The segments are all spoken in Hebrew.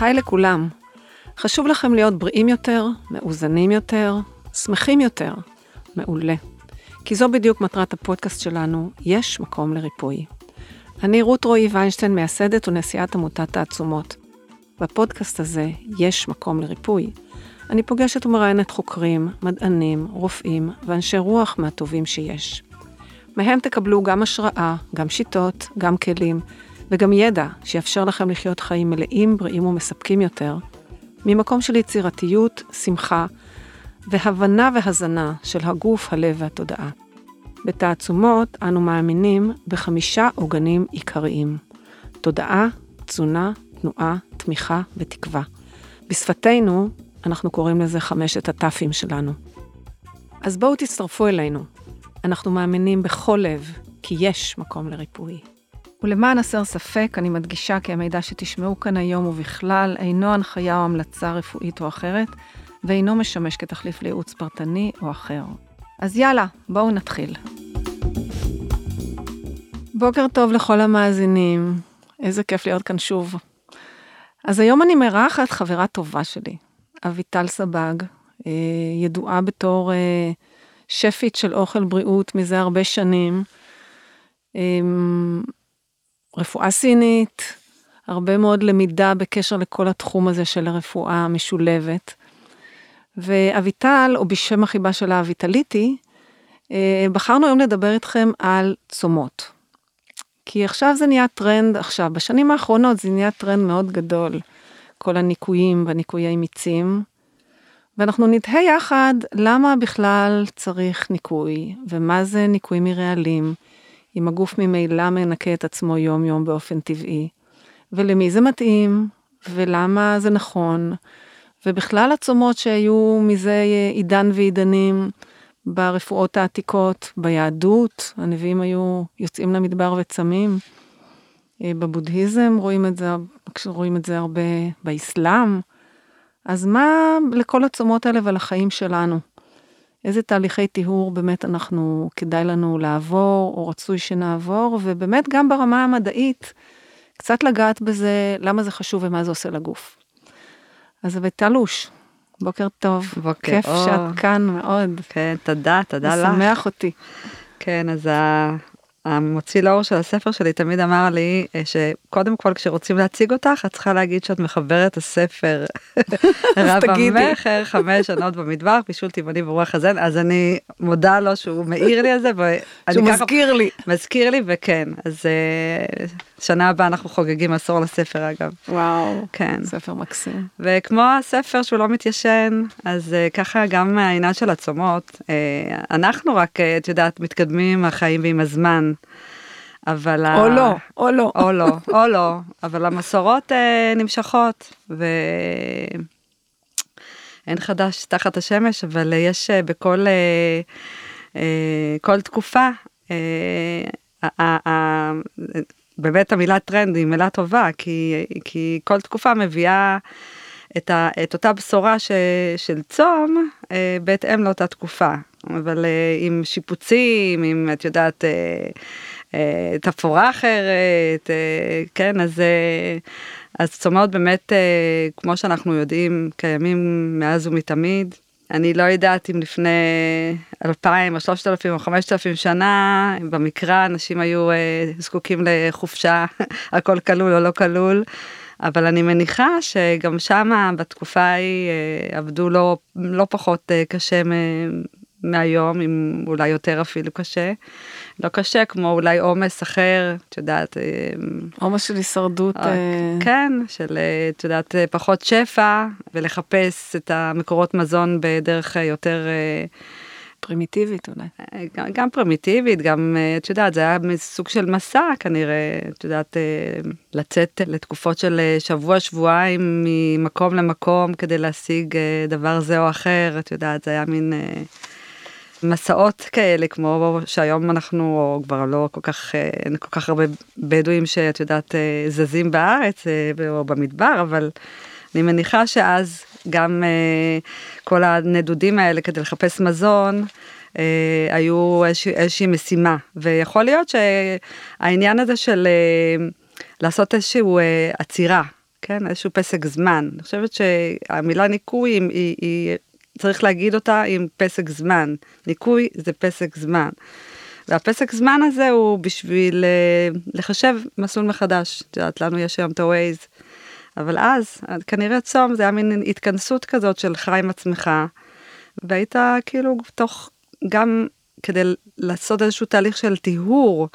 היי לכולם. חשוב לכם להיות בריאים יותר, מאוזנים יותר, שמחים יותר. מעולה. כי זו בדיוק מטרת הפודקאסט שלנו, יש מקום לריפוי. אני רות רועי ויינשטיין, מייסדת ונשיאת עמותת תעצומות. בפודקאסט הזה יש מקום לריפוי. אני פוגשת ומראיינת חוקרים, מדענים, רופאים ואנשי רוח מהטובים שיש. מהם תקבלו גם השראה, גם שיטות, גם כלים, וגם ידע שיאפשר לכם לחיות חיים מלאים, בריאים ומספקים יותר, ממקום של יצירתיות, שמחה, והבנה והזנה של הגוף, הלב והתודעה. בתעצומות אנו מאמינים בחמישה עוגנים עיקריים תודעה, תזונה, תנועה, תמיכה ותקווה. בשפתנו, אנחנו קוראים לזה חמשת הטאפים שלנו. אז בואו תצטרפו אלינו. אנחנו מאמינים בכל לב כי יש מקום לריפוי. ולמען הסר ספק, אני מדגישה כי המידע שתשמעו כאן היום ובכלל אינו הנחיה או המלצה רפואית או אחרת, ואינו משמש כתחליף לייעוץ פרטני או אחר. אז יאללה, בואו נתחיל. בוקר טוב לכל המאזינים, איזה כיף להיות כאן שוב. אז היום אני מארחת חברה טובה שלי, אביטל סבג, אה, ידועה בתור אה, שפית של אוכל בריאות מזה הרבה שנים. רפואה סינית, הרבה מאוד למידה בקשר לכל התחום הזה של הרפואה המשולבת. ואביטל, או בשם החיבה שלה אביטליטי, אה, בחרנו היום לדבר איתכם על צומות. כי עכשיו זה נהיה טרנד, עכשיו, בשנים האחרונות זה נהיה טרנד מאוד גדול, כל הניקויים והניקויי מיצים. ואנחנו נתהה יחד למה בכלל צריך ניקוי, ומה זה ניקוי מרעלים, אם הגוף ממילא מנקה את עצמו יום-יום באופן טבעי, ולמי זה מתאים, ולמה זה נכון, ובכלל הצומות שהיו מזה עידן ועידנים ברפואות העתיקות, ביהדות, הנביאים היו יוצאים למדבר וצמים. אה, בבודהיזם רואים את זה, רואים את זה הרבה, באסלאם. אז מה לכל הצומות האלה ולחיים שלנו? איזה תהליכי טיהור באמת אנחנו, כדאי לנו לעבור, או רצוי שנעבור, ובאמת גם ברמה המדעית, קצת לגעת בזה, למה זה חשוב ומה זה עושה לגוף. אז אביטלוש, בוקר טוב. בוקר כיף אור. שאת כאן מאוד. כן, תודה, תודה לך. משמח אותי. כן, אז המוציא לאור של הספר שלי תמיד אמר לי אה, שקודם כל כשרוצים להציג אותך את צריכה להגיד שאת מחברת הספר רב. המכר חמש שנות במטבח בישול טבעוני ברוח הזן אז אני מודה לו שהוא מעיר לי על זה שהוא מזכיר לי. מזכיר לי וכן אז אה, שנה הבאה אנחנו חוגגים עשור לספר אגב וואו, כן ספר מקסים. וכמו הספר שהוא לא מתיישן, אז uh, ככה גם העניין של הצומות, אנחנו רק, את יודעת, מתקדמים עם החיים ועם הזמן. אבל... ה- או לא, או לא. או לא, או לא, אבל המסורות uh, נמשכות, ואין חדש תחת השמש, אבל יש uh, בכל uh, uh, כל תקופה, uh, ה- ה- ה- באמת המילה טרנד היא מילה טובה, כי, כי כל תקופה מביאה את, ה, את אותה בשורה ש, של צום אה, בהתאם לאותה תקופה, אבל אה, עם שיפוצים, עם את יודעת, אה, אה, תפאורה אחרת, אה, כן, אז, אה, אז צומות באמת, אה, כמו שאנחנו יודעים, קיימים מאז ומתמיד. אני לא יודעת אם לפני אלפיים או שלושת אלפים או חמשת אלפים שנה, במקרא אנשים היו זקוקים לחופשה, הכל כלול או לא כלול. אבל אני מניחה שגם שמה בתקופה ההיא עבדו לא, לא פחות קשה מהיום, אם אולי יותר אפילו קשה. לא קשה כמו אולי עומס אחר, את יודעת. אה, עומס של הישרדות. רק, אה, כן, של אה, את יודעת אה, פחות שפע ולחפש את המקורות מזון בדרך אה, יותר אה, פרימיטיבית אולי. אה, גם, גם פרימיטיבית, גם אה, את יודעת זה היה סוג של מסע כנראה, את יודעת אה, לצאת לתקופות של אה, שבוע שבועיים ממקום למקום כדי להשיג אה, דבר זה או אחר, את יודעת זה היה מין. מסעות כאלה כמו שהיום אנחנו או כבר לא כל כך אה, אין כל כך הרבה בדואים שאת יודעת אה, זזים בארץ אה, או במדבר אבל אני מניחה שאז גם כל הנדודים האלה כדי לחפש מזון היו איזושהי, איזושהי משימה ויכול להיות שהעניין הזה של לעשות איזשהו עצירה כן, איזשהו פסק זמן. אני חושבת שהמילה ניקוי היא, היא, היא צריך להגיד אותה עם פסק זמן. ניקוי זה פסק זמן. והפסק זמן הזה הוא בשביל אה, לחשב מסלול מחדש. את יודעת, לנו יש היום את ה-Waze, אבל אז, כנראה צום זה היה מין התכנסות כזאת שלך עם עצמך, והיית כאילו תוך, גם כדי לעשות איזשהו תהליך של טיהור,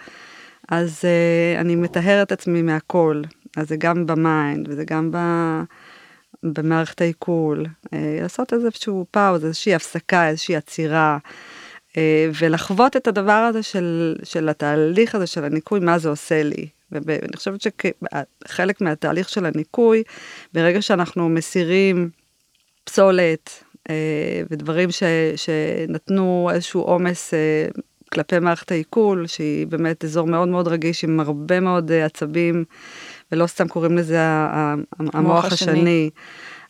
אז אה, אני מטהר את עצמי מהכל. אז זה גם ב mind וזה גם ב... במערכת העיכול, אה, לעשות איזשהו פאוז, איזושהי הפסקה, איזושהי עצירה, אה, ולחוות את הדבר הזה של, של התהליך הזה של הניקוי, מה זה עושה לי. ואני חושבת שחלק מהתהליך של הניקוי, ברגע שאנחנו מסירים פסולת אה, ודברים ש, שנתנו איזשהו עומס כלפי מערכת העיכול, שהיא באמת אזור מאוד מאוד רגיש עם הרבה מאוד עצבים ולא סתם קוראים לזה המוח השני. השני.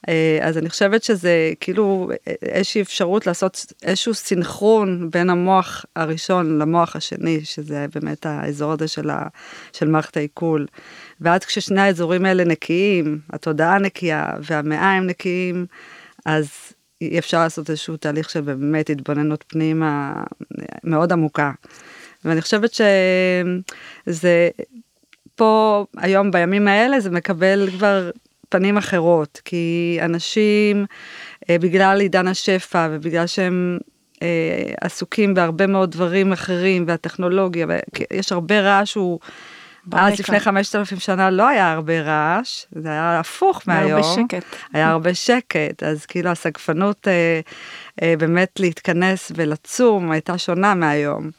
אה, אז אני חושבת שזה כאילו איזושהי אפשרות לעשות איזשהו סינכרון בין המוח הראשון למוח השני, שזה באמת האזור הזה של, ה, של מערכת העיכול. ואז כששני האזורים האלה נקיים, התודעה נקייה והמעיים נקיים, אז אפשר לעשות איזשהו תהליך של באמת התבוננות פנימה מאוד עמוקה. ואני חושבת שזה פה היום בימים האלה זה מקבל כבר פנים אחרות כי אנשים אה, בגלל עידן השפע ובגלל שהם אה, עסוקים בהרבה מאוד דברים אחרים והטכנולוגיה ויש הרבה רעש הוא. אז לפני 5,000 שנה לא היה הרבה רעש, זה היה הפוך מהיום. היה הרבה שקט. היה הרבה שקט, אז כאילו הסגפנות אה, אה, באמת להתכנס ולצום הייתה שונה מהיום.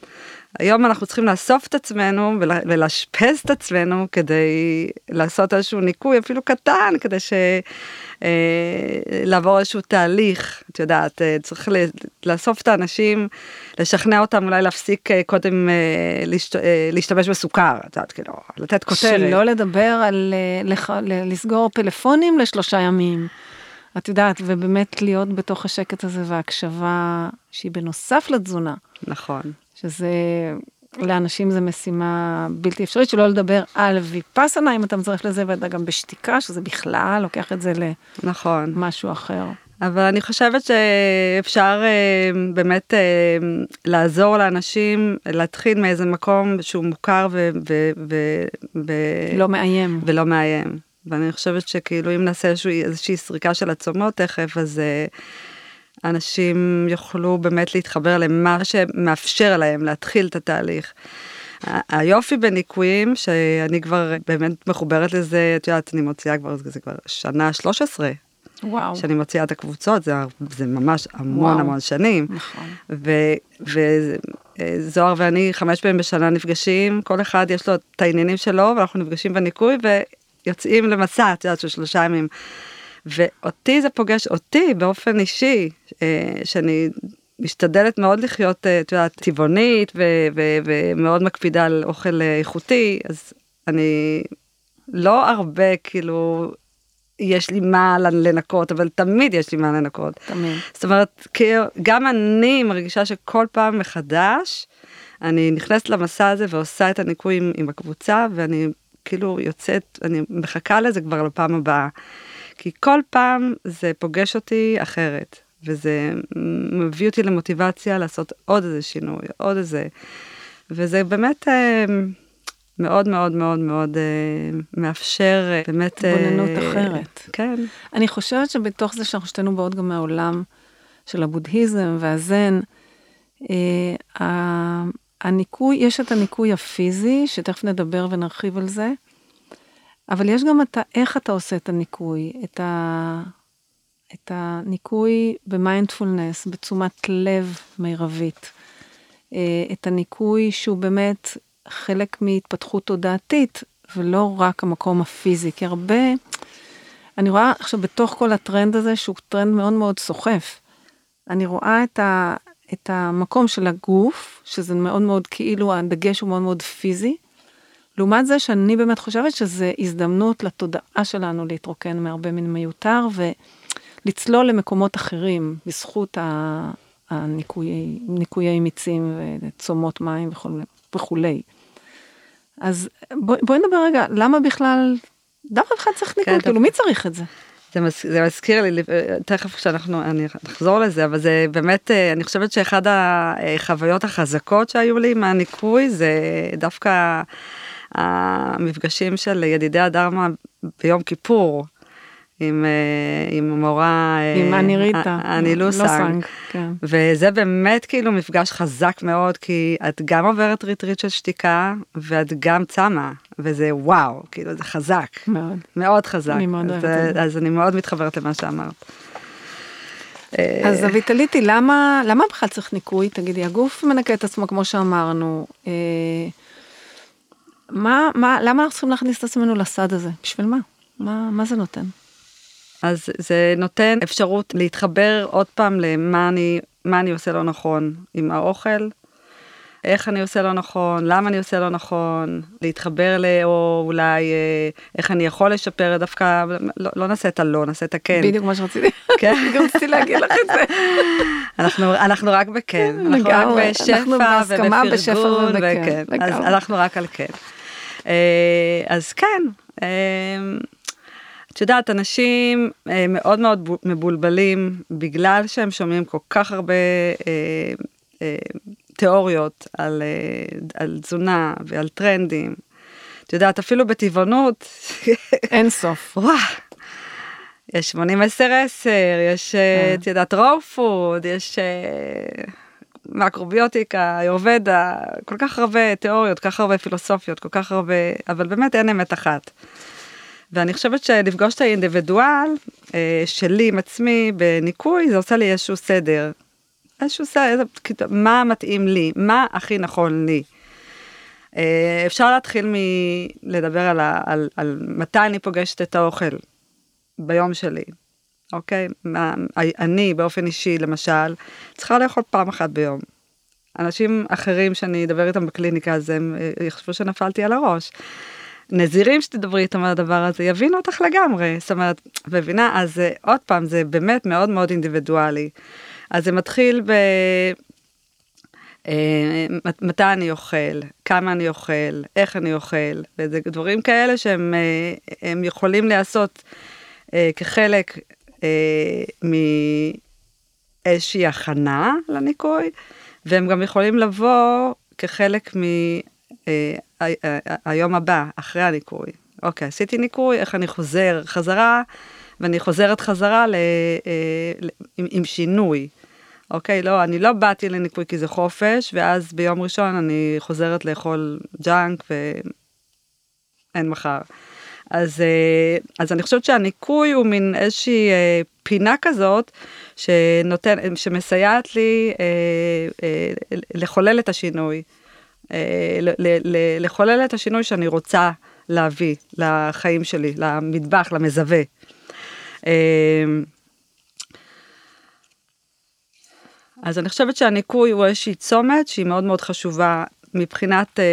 היום אנחנו צריכים לאסוף את עצמנו ולאשפז את עצמנו כדי לעשות איזשהו ניקוי אפילו קטן כדי ש... אה, לעבור איזשהו תהליך, את יודעת, אה, צריך לאסוף את האנשים, לשכנע אותם אולי להפסיק אה, קודם להשתמש בסוכר, את יודעת, כאילו, לתת כותרת. שלא לדבר על לסגור פלאפונים לשלושה ימים. את יודעת, ובאמת להיות בתוך השקט הזה וההקשבה שהיא בנוסף לתזונה. נכון. שזה, לאנשים זה משימה בלתי אפשרית, שלא לדבר על ויפאסנה, אם אתה מצטרף לזה, ואתה גם בשתיקה, שזה בכלל לוקח את זה נכון. למשהו אחר. אבל אני חושבת שאפשר אה, באמת אה, לעזור לאנשים להתחיל מאיזה מקום שהוא מוכר ו... ו, ו, ו לא מאיים. ולא מאיים. ואני חושבת שכאילו אם נעשה איזושהי, איזושהי סריקה של עצומות תכף, אז... Uh, אנשים יוכלו באמת להתחבר למה שמאפשר להם להתחיל את התהליך. היופי בניקויים שאני כבר באמת מחוברת לזה, את יודעת, אני מוציאה כבר, זה כבר שנה 13. וואו. שאני מוציאה את הקבוצות, זה, זה ממש המון וואו. המון שנים. נכון. וזוהר ואני חמש פעמים בשנה נפגשים, כל אחד יש לו את העניינים שלו, ואנחנו נפגשים בניקוי ויוצאים למסע, את יודעת, של שלושה ימים. ואותי זה פוגש אותי באופן אישי, אה, שאני משתדלת מאוד לחיות, אה, את יודעת, טבעונית ומאוד מקפידה על אוכל אה, איכותי, אז אני לא הרבה כאילו יש לי מה לנקות, אבל תמיד יש לי מה לנקות. תמיד. זאת אומרת, גם אני מרגישה שכל פעם מחדש, אני נכנסת למסע הזה ועושה את הניקוי עם, עם הקבוצה, ואני כאילו יוצאת, אני מחכה לזה כבר לפעם הבאה. כי כל פעם זה פוגש אותי אחרת, וזה מביא אותי למוטיבציה לעשות עוד איזה שינוי, עוד איזה, וזה באמת אה, מאוד מאוד מאוד מאוד אה, מאפשר אה, באמת... התבוננות אה, אחרת. כן. אני חושבת שבתוך זה שאנחנו שתינו באות גם מהעולם של הבודהיזם והזן, אה, הניקוי, יש את הניקוי הפיזי, שתכף נדבר ונרחיב על זה, אבל יש גם את איך אתה עושה את הניקוי, את, ה, את הניקוי במיינדפולנס, בתשומת לב מרבית. אה, את הניקוי שהוא באמת חלק מהתפתחות תודעתית, ולא רק המקום הפיזי, כי הרבה, אני רואה עכשיו בתוך כל הטרנד הזה, שהוא טרנד מאוד מאוד סוחף, אני רואה את, ה, את המקום של הגוף, שזה מאוד מאוד כאילו, הדגש הוא מאוד מאוד פיזי, לעומת זה שאני באמת חושבת שזה הזדמנות לתודעה שלנו להתרוקן מהרבה מן מיותר ולצלול למקומות אחרים בזכות הניקויי מיצים וצומות מים וכולי. אז בואי בוא נדבר רגע, למה בכלל למה בכלל צריך ניקוי? כן, כאילו, מי צריך את זה? זה, מז, זה מזכיר לי, תכף כשאנחנו, אני אחזור לזה, אבל זה באמת, אה, אני חושבת שאחד החוויות החזקות שהיו לי מהניקוי זה דווקא המפגשים של ידידי הדרמה ביום כיפור. עם, אה, עם המורה, אה, עם אני ריטה. אני לוסנג. כן. וזה באמת כאילו מפגש חזק מאוד, כי את גם עוברת ריטריט של שתיקה, ואת גם צמה, וזה וואו, כאילו זה חזק, מאוד. מאוד חזק. אני מאוד אז, אוהבת את זה. אז אני מאוד מתחברת למה שאמרת. אה, אז אביטליטי, למה, למה בכלל צריך ניקוי? תגידי, הגוף מנקה את עצמו כמו שאמרנו. אה, מה, מה, למה אנחנו צריכים להכניס את עצמנו לסד הזה? בשביל מה? מה, מה זה נותן? אז זה נותן אפשרות להתחבר עוד פעם למה אני, מה אני עושה לא נכון עם האוכל, איך אני עושה לא נכון, למה אני עושה לא נכון, להתחבר ל... או אולי אה, איך אני יכול לשפר דווקא, לא, לא נעשה את הלא, נעשה את הכן. בדיוק מה שרציתי. כן. גם רציתי להגיד לך את זה. אנחנו, אנחנו רק בכן, אנחנו רק בשפע אנחנו בהסכמה בשפע ובכן, וכן. אז. אנחנו רק על כן. אה, אז כן, אה, את יודעת, אנשים אה, מאוד מאוד בו- מבולבלים בגלל שהם שומעים כל כך הרבה אה, אה, תיאוריות על, אה, על תזונה ועל טרנדים. את יודעת, אפילו בטבעונות, אין סוף. וואו, יש 80 10 10, יש, אה, את יודעת, רואו פוד, יש אה, מקרוביוטיקה, יורבדה, כל כך הרבה תיאוריות, כל כך הרבה פילוסופיות, כל כך הרבה, אבל באמת אין אמת אחת. ואני חושבת שלפגוש את האינדיבידואל אה, שלי עם עצמי בניקוי, זה עושה לי איזשהו סדר. איזשהו סדר, מה מתאים לי, מה הכי נכון לי. אה, אפשר להתחיל מלדבר על, על, על מתי אני פוגשת את האוכל ביום שלי, אוקיי? אני באופן אישי, למשל, צריכה לאכול פעם אחת ביום. אנשים אחרים שאני אדבר איתם בקליניקה, אז הם אה, יחשבו שנפלתי על הראש. נזירים שתדברי איתם על הדבר הזה יבינו אותך לגמרי, זאת אומרת, מבינה? אז אה, עוד פעם, זה באמת מאוד מאוד אינדיבידואלי. אז זה מתחיל ב... אה, מת- מתי אני אוכל, כמה אני אוכל, איך אני אוכל, וזה דברים כאלה שהם אה, יכולים להיעשות כחלק מאיזושהי הכנה לניקוי, והם גם יכולים לבוא כחלק מהיום הבא, אחרי הניקוי. אוקיי, עשיתי ניקוי, איך אני חוזר חזרה, ואני חוזרת חזרה ל, אה, ל, עם, עם שינוי. אוקיי, לא, אני לא באתי לניקוי כי זה חופש, ואז ביום ראשון אני חוזרת לאכול ג'אנק ואין מחר. אז, אה, אז אני חושבת שהניקוי הוא מין איזושהי אה, פינה כזאת שנותן, שמסייעת לי אה, אה, לחולל את השינוי, לחולל את השינוי שאני רוצה להביא לחיים שלי, למטבח, למזווה. אה, אז אני חושבת שהניקוי הוא איזושהי צומת שהיא מאוד מאוד חשובה מבחינת אה,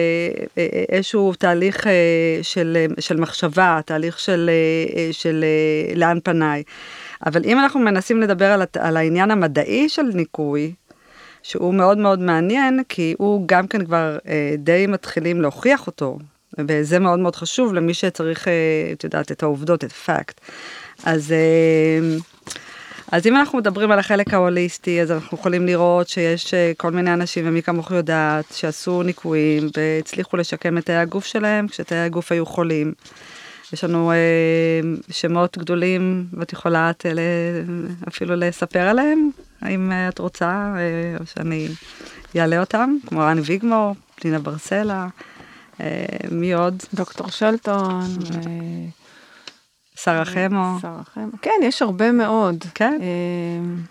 אה, איזשהו תהליך אה, של, אה, של מחשבה, תהליך של, אה, אה, של אה, לאן פניי. אבל אם אנחנו מנסים לדבר על, על העניין המדעי של ניקוי, שהוא מאוד מאוד מעניין, כי הוא גם כן כבר אה, די מתחילים להוכיח אותו, וזה מאוד מאוד חשוב למי שצריך, אה, את יודעת, את העובדות, את הפקט. אז... אה, אז אם אנחנו מדברים על החלק ההוליסטי, אז אנחנו יכולים לראות שיש אה, כל מיני אנשים, ומי כמוך יודעת, שעשו ניקויים והצליחו לשקם את תאי הגוף שלהם, כשתאי הגוף היו חולים. יש לנו אה, שמות גדולים, ואת יכולה את, אה, אפילו לספר עליהם, האם אה, את רוצה, אה, או שאני אעלה אותם, כמו רן ויגמור, פנינה ברסלה, אה, מי עוד? דוקטור שלטון, ו- שרה חמו. שרה חמו. כן, יש הרבה מאוד. כן. אה,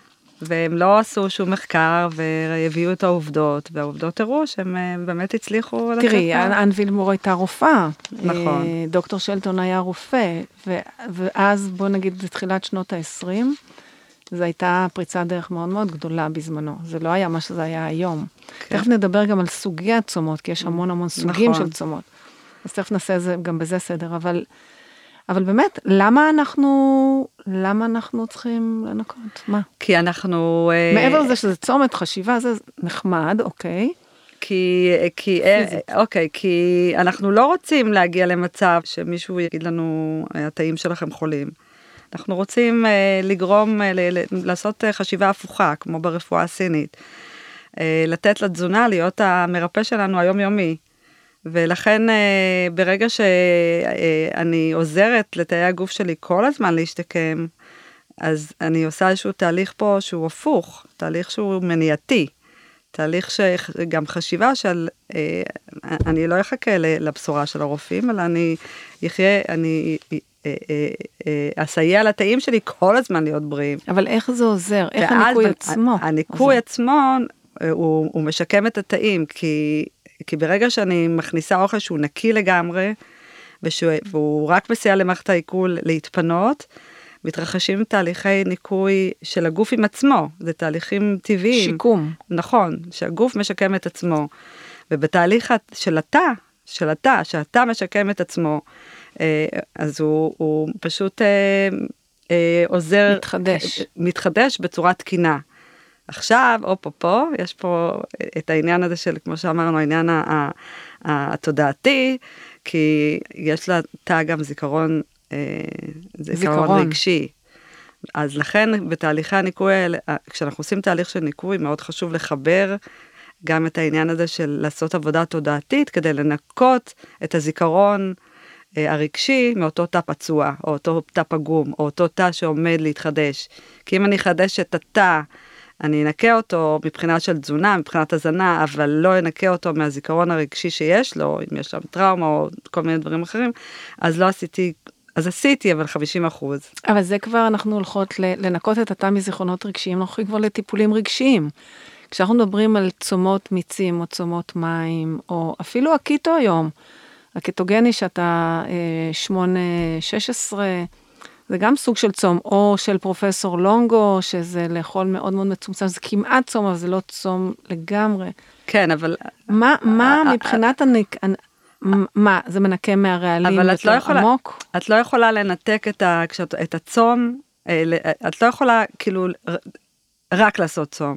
והם לא עשו שום מחקר והביאו את העובדות, והעובדות הראו שהם אה, באמת הצליחו לצאת תראי, אנ וילמור הייתה רופאה. נכון. אה, דוקטור שלטון היה רופא, ו- ואז בוא נגיד בתחילת שנות ה-20, זו הייתה פריצת דרך מאוד מאוד גדולה בזמנו. זה לא היה מה שזה היה היום. כן. תכף נדבר גם על סוגי הצומות, כי יש המון המון סוגים נכון. של צומות. אז תכף נעשה זה, גם בזה סדר, אבל, אבל באמת, למה אנחנו, למה אנחנו צריכים לנקות? מה? כי אנחנו... אה, מעבר לזה שזה צומת חשיבה, זה נחמד, אוקיי. כי, כי, אוקיי, כי אנחנו לא רוצים להגיע למצב שמישהו יגיד לנו, התאים שלכם חולים. אנחנו רוצים אה, לגרום, אה, ל- לעשות אה, חשיבה הפוכה, כמו ברפואה הסינית. אה, לתת לתזונה להיות המרפא שלנו היומיומי. ולכן אה, ברגע שאני עוזרת לתאי הגוף שלי כל הזמן להשתקם, אז אני עושה איזשהו תהליך פה שהוא הפוך, תהליך שהוא מניעתי. תהליך שגם חשיבה של, אה, אני לא אחכה לבשורה של הרופאים, אלא אני אחיה, אני אה, אסייע לתאים שלי כל הזמן להיות בריאים. אבל איך זה עוזר? איך הניקוי עצמו? הניקוי עצמו, הוא, הוא משקם את התאים, כי כי ברגע שאני מכניסה אוכל שהוא נקי לגמרי, ושהוא, והוא רק מסייע למערכת העיכול להתפנות, מתרחשים תהליכי ניקוי של הגוף עם עצמו, זה תהליכים טבעיים. שיקום. נכון, שהגוף משקם את עצמו. ובתהליך של התא, של התא, שהתא משקם את עצמו, אה, אז הוא, הוא פשוט אה, אה, עוזר, מתחדש, מתחדש בצורה תקינה. עכשיו, או פה פה, יש פה את העניין הזה של, כמו שאמרנו, העניין התודעתי, כי יש לתא גם זיכרון, אה, זיכרון, זיכרון רגשי. אז לכן בתהליכי הניקוי האלה, כשאנחנו עושים תהליך של ניקוי, מאוד חשוב לחבר גם את העניין הזה של לעשות עבודה תודעתית כדי לנקות את הזיכרון אה, הרגשי מאותו תא פצוע, או אותו תא פגום, או אותו תא שעומד להתחדש. כי אם אני אחדש את התא, אני אנקה אותו מבחינה של תזונה, מבחינת הזנה, אבל לא אנקה אותו מהזיכרון הרגשי שיש לו, אם יש שם טראומה או כל מיני דברים אחרים, אז לא עשיתי, אז עשיתי, אבל 50 אחוז. אבל זה כבר אנחנו הולכות לנקות את התא מזיכרונות רגשיים, אנחנו הולכים כבר לטיפולים רגשיים. כשאנחנו מדברים על צומות מיצים או צומות מים, או אפילו הקיטו היום, הקטוגני שאתה 8-16, אה, זה גם סוג של צום, או של פרופסור לונגו, שזה לאכול מאוד מאוד מצומצם, זה כמעט צום, אבל זה לא צום לגמרי. כן, אבל... מה, מה מבחינת הניק... מה, זה מנקה מהרעלים יותר לא עמוק? את לא יכולה לנתק את, ה, כשאת, את הצום, אה, את לא יכולה כאילו רק לעשות צום.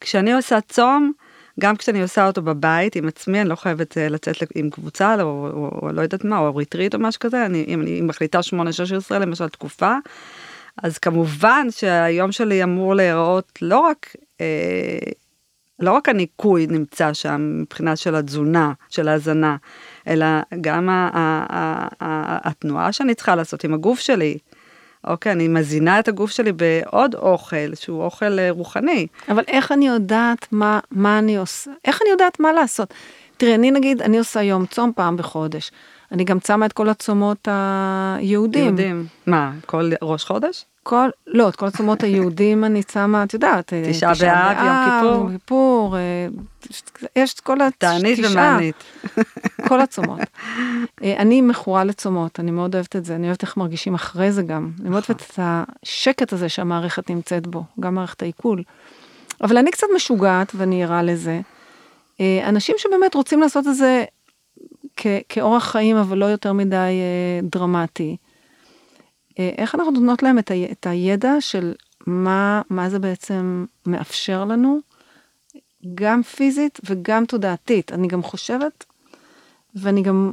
כשאני עושה צום, גם כשאני עושה אותו בבית עם עצמי, אני לא חייבת אה, לצאת עם קבוצה או, או, או, לא יודעת מה, או ריטריט או משהו כזה, אני, אם אני מחליטה 8-16 למשל תקופה, אז כמובן שהיום שלי אמור להיראות לא רק, אה, לא רק הניקוי נמצא שם מבחינה של התזונה, של ההזנה, אלא גם ה, ה, ה, ה, התנועה שאני צריכה לעשות עם הגוף שלי. אוקיי, אני מזינה את הגוף שלי בעוד אוכל, שהוא אוכל אה, רוחני. אבל איך אני יודעת מה, מה אני עושה? איך אני יודעת מה לעשות? תראי, אני נגיד, אני עושה יום צום פעם בחודש. אני גם צמה את כל הצומות היהודים. יהודים. מה, כל ראש חודש? כל, לא, את כל הצומות היהודים אני צמה, את יודעת, אה, תשעה באב, יום כיפור. יום כיפור, אה, יש את כל התשעה. תענית ומענית. כל הצומות. אה, אני מכורה לצומות, אני מאוד אוהבת את זה, אני אוהבת איך מרגישים אחרי זה גם. אני מאוד אוהבת את השקט הזה שהמערכת נמצאת בו, גם מערכת העיכול. אבל אני קצת משוגעת ואני ערה לזה. אנשים שבאמת רוצים לעשות את זה כאורח חיים, אבל לא יותר מדי דרמטי. אה, איך אנחנו נותנות להם את, ה, את הידע של מה, מה זה בעצם מאפשר לנו, גם פיזית וגם תודעתית. אני גם חושבת, ואני גם,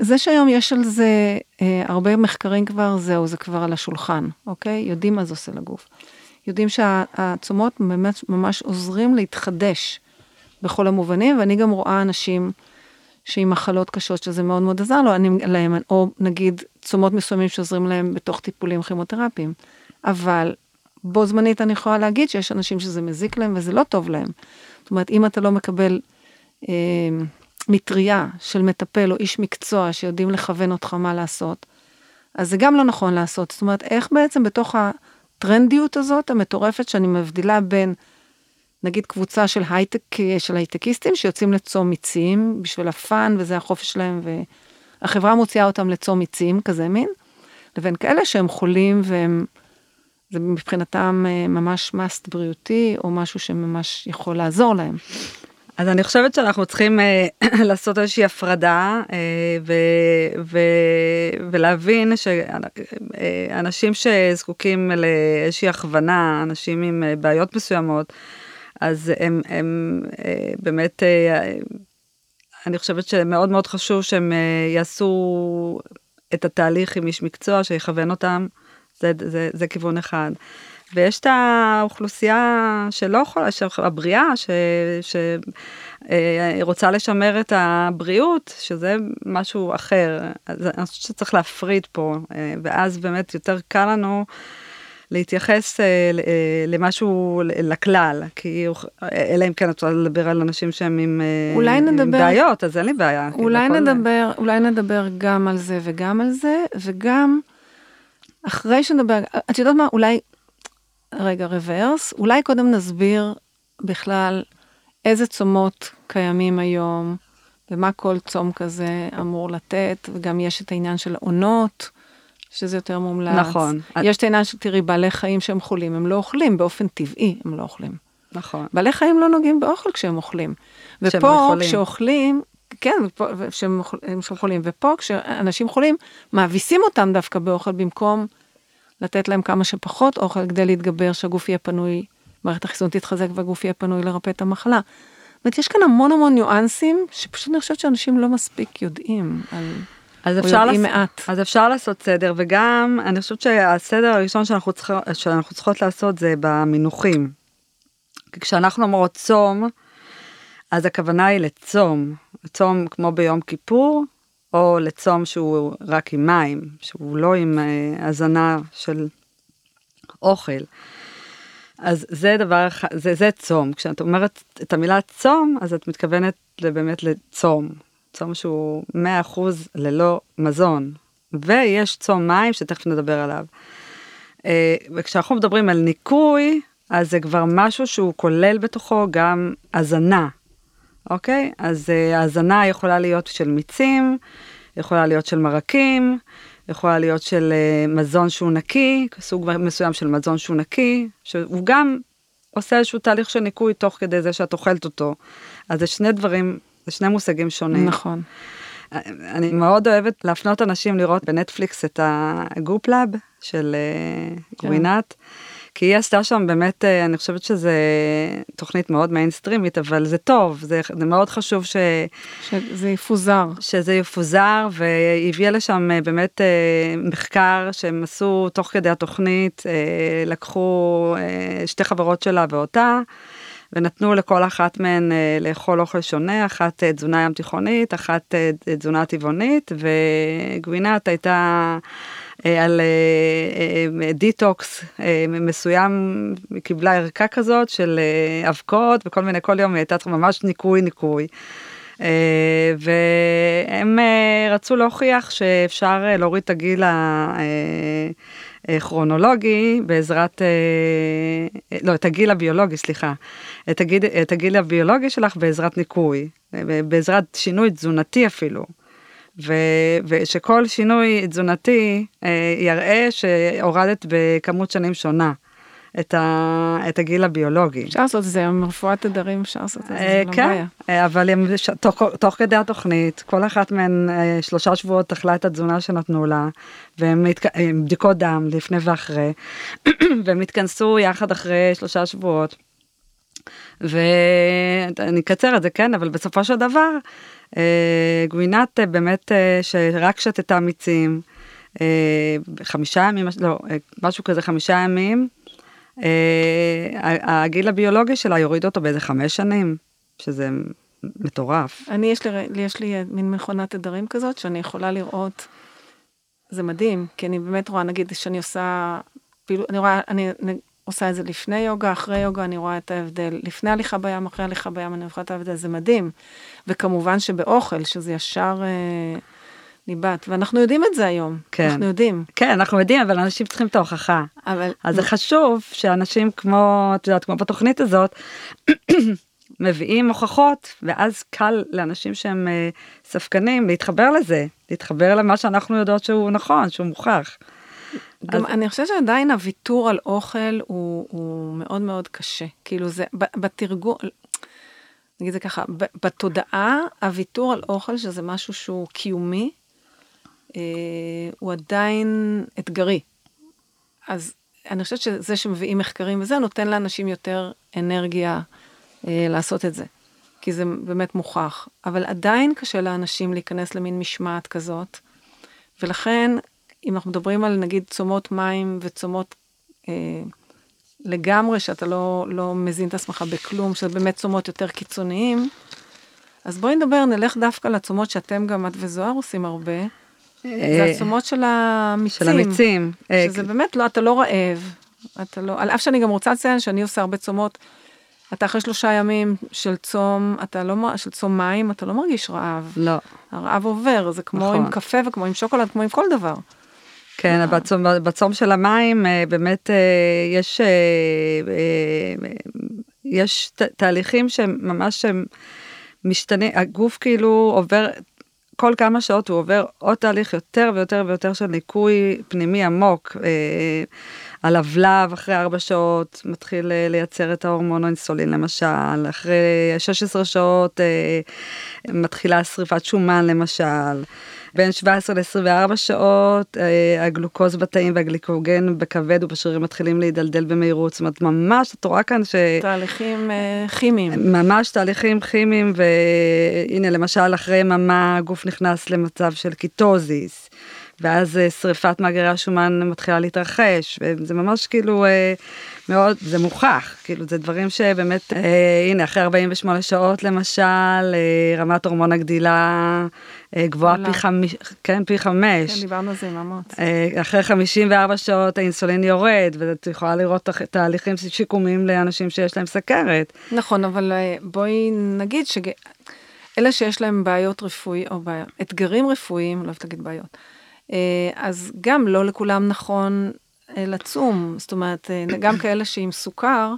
זה שהיום יש על זה אה, הרבה מחקרים כבר, זהו, זה כבר על השולחן, אוקיי? יודעים מה זה עושה לגוף. יודעים שהצומות ממש, ממש עוזרים להתחדש בכל המובנים, ואני גם רואה אנשים שעם מחלות קשות, שזה מאוד מאוד עזר לו, אני, להם, או נגיד צומות מסוימים שעוזרים להם בתוך טיפולים כימותרפיים. אבל בו זמנית אני יכולה להגיד שיש אנשים שזה מזיק להם וזה לא טוב להם. זאת אומרת, אם אתה לא מקבל אה, מטריה של מטפל או איש מקצוע שיודעים לכוון אותך מה לעשות, אז זה גם לא נכון לעשות. זאת אומרת, איך בעצם בתוך הטרנדיות הזאת המטורפת שאני מבדילה בין נגיד קבוצה של הייטק, של הייטקיסטים שיוצאים לצום מיצים בשביל הפאן וזה החופש שלהם והחברה מוציאה אותם לצום מיצים כזה מין, לבין כאלה שהם חולים והם, זה מבחינתם אה, ממש מאסט בריאותי או משהו שממש יכול לעזור להם. אז אני חושבת שאנחנו צריכים uh, לעשות איזושהי הפרדה uh, ו, ו, ולהבין שאנשים שזקוקים לאיזושהי הכוונה, אנשים עם בעיות מסוימות, אז הם, הם אה, באמת, אה, אני חושבת שמאוד מאוד חשוב שהם אה, יעשו את התהליך עם איש מקצוע שיכוון אותם, זה, זה, זה כיוון אחד. ויש את האוכלוסייה שלא יכולה, הבריאה, שרוצה לשמר את הבריאות, שזה משהו אחר. אז אני חושבת שצריך להפריד פה, ואז באמת יותר קל לנו. להתייחס אה, אה, למשהו, לכלל, כי אלא אם כן את רוצה לדבר על אנשים שהם עם, אה, אולי נדבר, עם בעיות, אז אין לי בעיה. כאילו, אולי נדבר, זה... אולי נדבר גם על זה וגם על זה, וגם אחרי שנדבר, את יודעת מה, אולי, רגע, רוורס, אולי קודם נסביר בכלל איזה צומות קיימים היום, ומה כל צום כזה אמור לתת, וגם יש את העניין של עונות. שזה יותר מומלץ. נכון. יש את העניין של, תראי, בעלי חיים שהם חולים, הם לא אוכלים, באופן טבעי הם לא אוכלים. נכון. בעלי חיים לא נוגעים באוכל כשהם אוכלים. ופה, כשאוכלים, כן, כשהם חולים, ופה כשאנשים חולים, מאביסים אותם דווקא באוכל במקום לתת להם כמה שפחות אוכל כדי להתגבר, שהגוף יהיה פנוי, מערכת החיסון תתחזק והגוף יהיה פנוי לרפא את המחלה. זאת אומרת, יש כאן המון המון ניואנסים, שפשוט אני חושבת שאנשים לא מספיק יודעים על... אז אפשר, לעשות, מעט. אז אפשר לעשות סדר, וגם אני חושבת שהסדר הראשון שאנחנו, צריכ, שאנחנו צריכות לעשות זה במינוחים. כי כשאנחנו אומרות צום, אז הכוונה היא לצום, צום כמו ביום כיפור, או לצום שהוא רק עם מים, שהוא לא עם uh, הזנה של אוכל. אז זה דבר אחד, זה, זה צום. כשאת אומרת את המילה צום, אז את מתכוונת באמת לצום. צום שהוא 100% ללא מזון, ויש צום מים שתכף נדבר עליו. אה, וכשאנחנו מדברים על ניקוי, אז זה כבר משהו שהוא כולל בתוכו גם הזנה, אוקיי? אז אה, הזנה יכולה להיות של מיצים, יכולה להיות של מרקים, יכולה להיות של אה, מזון שהוא נקי, סוג מסוים של מזון שהוא נקי, שהוא גם עושה איזשהו תהליך של ניקוי תוך כדי זה שאת אוכלת אותו. אז זה שני דברים זה שני מושגים שונים. נכון. אני מאוד אוהבת להפנות אנשים לראות בנטפליקס את ה Goop Lab של אה, כן. גווינת'. כי היא עשתה שם באמת, אה, אני חושבת שזה תוכנית מאוד מיינסטרימית, אבל זה טוב, זה, זה מאוד חשוב ש... שזה יפוזר. שזה יפוזר, והיא הביאה לשם אה, באמת מחקר שהם עשו תוך כדי התוכנית, לקחו שתי חברות שלה ואותה. ונתנו לכל אחת מהן אה, לאכול אוכל שונה, אחת אה, תזונה ים תיכונית, אחת אה, תזונה טבעונית, וגווינת' הייתה על דיטוקס מסוים, היא קיבלה ערכה כזאת של אבקות וכל מיני, כל יום היא הייתה צריכה ממש ניקוי ניקוי. והם רצו להוכיח שאפשר להוריד את הגיל כרונולוגי בעזרת, אה, לא, את הגיל הביולוגי, סליחה, את הגיל, את הגיל הביולוגי שלך בעזרת ניקוי, בעזרת שינוי תזונתי אפילו. ו, ושכל שינוי תזונתי אה, יראה שהורדת בכמות שנים שונה. את, ה, את הגיל הביולוגי. אפשר לעשות את זה, עם רפואת תדרים אפשר לעשות את זה, זה לא כן, בעיה. כן, אבל הם, ש, תוך, תוך כדי התוכנית, כל אחת מהן אה, שלושה שבועות אכלה את התזונה שנתנו לה, והם עם בדיקות דם לפני ואחרי, והם התכנסו יחד אחרי שלושה שבועות. ואני אקצר את זה, כן, אבל בסופו של דבר, אה, גבינת באמת שרק שתתה מיצים, חמישה ימים, לא, משהו כזה חמישה ימים, אה, הגיל הביולוגי שלה יוריד אותו באיזה חמש שנים, שזה מטורף. אני, יש לי, יש לי מין מכונת תדרים כזאת, שאני יכולה לראות, זה מדהים, כי אני באמת רואה, נגיד, שאני עושה, פעילות, אני רואה, אני, אני עושה את זה לפני יוגה, אחרי יוגה, אני רואה את ההבדל, לפני הליכה בים, אחרי הליכה בים, אני רואה את ההבדל, זה מדהים. וכמובן שבאוכל, שזה ישר... אה, ניבט, ואנחנו יודעים את זה היום, כן. אנחנו יודעים. כן, אנחנו יודעים, אבל אנשים צריכים את ההוכחה. אבל... אז זה חשוב שאנשים כמו, את יודעת, כמו בתוכנית הזאת, מביאים הוכחות, ואז קל לאנשים שהם uh, ספקנים להתחבר לזה, להתחבר למה שאנחנו יודעות שהוא נכון, שהוא מוכח. גם אז... אני חושבת שעדיין הוויתור על אוכל הוא, הוא מאוד מאוד קשה. כאילו זה, בתרגול, נגיד זה ככה, בתודעה, הוויתור על אוכל, שזה משהו שהוא קיומי, הוא עדיין אתגרי. אז אני חושבת שזה שמביאים מחקרים וזה נותן לאנשים יותר אנרגיה אה, לעשות את זה, כי זה באמת מוכח. אבל עדיין קשה לאנשים להיכנס למין משמעת כזאת, ולכן, אם אנחנו מדברים על נגיד צומות מים וצומות אה, לגמרי, שאתה לא, לא מזין את עצמך בכלום, שזה באמת צומות יותר קיצוניים, אז בואי נדבר, נלך דווקא לצומות שאתם גם, את וזוהר עושים הרבה. זה אה, של המיצים. של המיצים. אה, שזה באמת לא, אתה לא רעב. אתה לא, על אף שאני גם רוצה לציין שאני עושה הרבה צומות. אתה אחרי שלושה ימים של צום, אתה לא, של צום מים, אתה לא מרגיש רעב. לא. הרעב עובר, זה כמו נכון. עם קפה וכמו עם שוקולד, כמו עם כל דבר. כן, בצום, בצום של המים אה, באמת אה, יש, אה, אה, יש תהליכים שהם ממש הם משתנים, הגוף כאילו עובר, כל כמה שעות הוא עובר עוד תהליך יותר ויותר ויותר של ניקוי פנימי עמוק. אה, הלבלב אחרי ארבע שעות מתחיל אה, לייצר את ההורמון האינסולין למשל, אחרי 16 שעות אה, מתחילה שריפת שומן למשל. בין 17 ל-24 שעות אה, הגלוקוז בתאים והגליקוגן בכבד ובשרירים מתחילים להידלדל במהירות, זאת אומרת ממש את רואה כאן ש... תהליכים אה, כימיים. ממש תהליכים כימיים והנה למשל אחרי יממה הגוף נכנס למצב של קיטוזיס ואז אה, שריפת מאגרי השומן מתחילה להתרחש וזה ממש כאילו מאוד זה מוכח כאילו זה דברים שבאמת אה, הנה אחרי 48 שעות למשל אה, רמת הורמון הגדילה אה, גבוהה. פי חמש כן פי כן, חמש דיברנו על זה עם אמוץ. אה, אחרי 54 שעות האינסולין יורד ואת יכולה לראות תח- תהליכים שיקומיים לאנשים שיש להם סכרת. נכון, אבל אה, בואי נגיד שאלה שיש להם בעיות רפואי, או בעיה, אתגרים רפואיים, לא אוהבת להגיד בעיות, אה, אז גם לא לכולם נכון לצום. זאת אומרת, אה, גם כאלה שעם סוכר,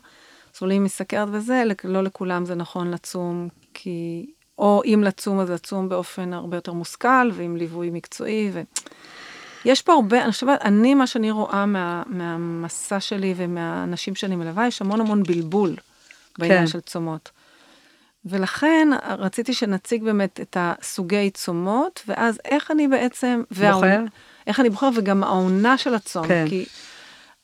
סובלים מסכרת וזה, לא לכולם זה נכון לצום, כי... או אם לצום אז לצום באופן הרבה יותר מושכל, ועם ליווי מקצועי. ו... יש פה הרבה, אני חושבת, אני, מה שאני רואה מה, מהמסע שלי ומהאנשים שאני מלווה, יש המון המון בלבול בעניין כן. של צומות. ולכן רציתי שנציג באמת את הסוגי צומות, ואז איך אני בעצם... בוחר? איך אני בוחר, וגם העונה של הצום. כן. כי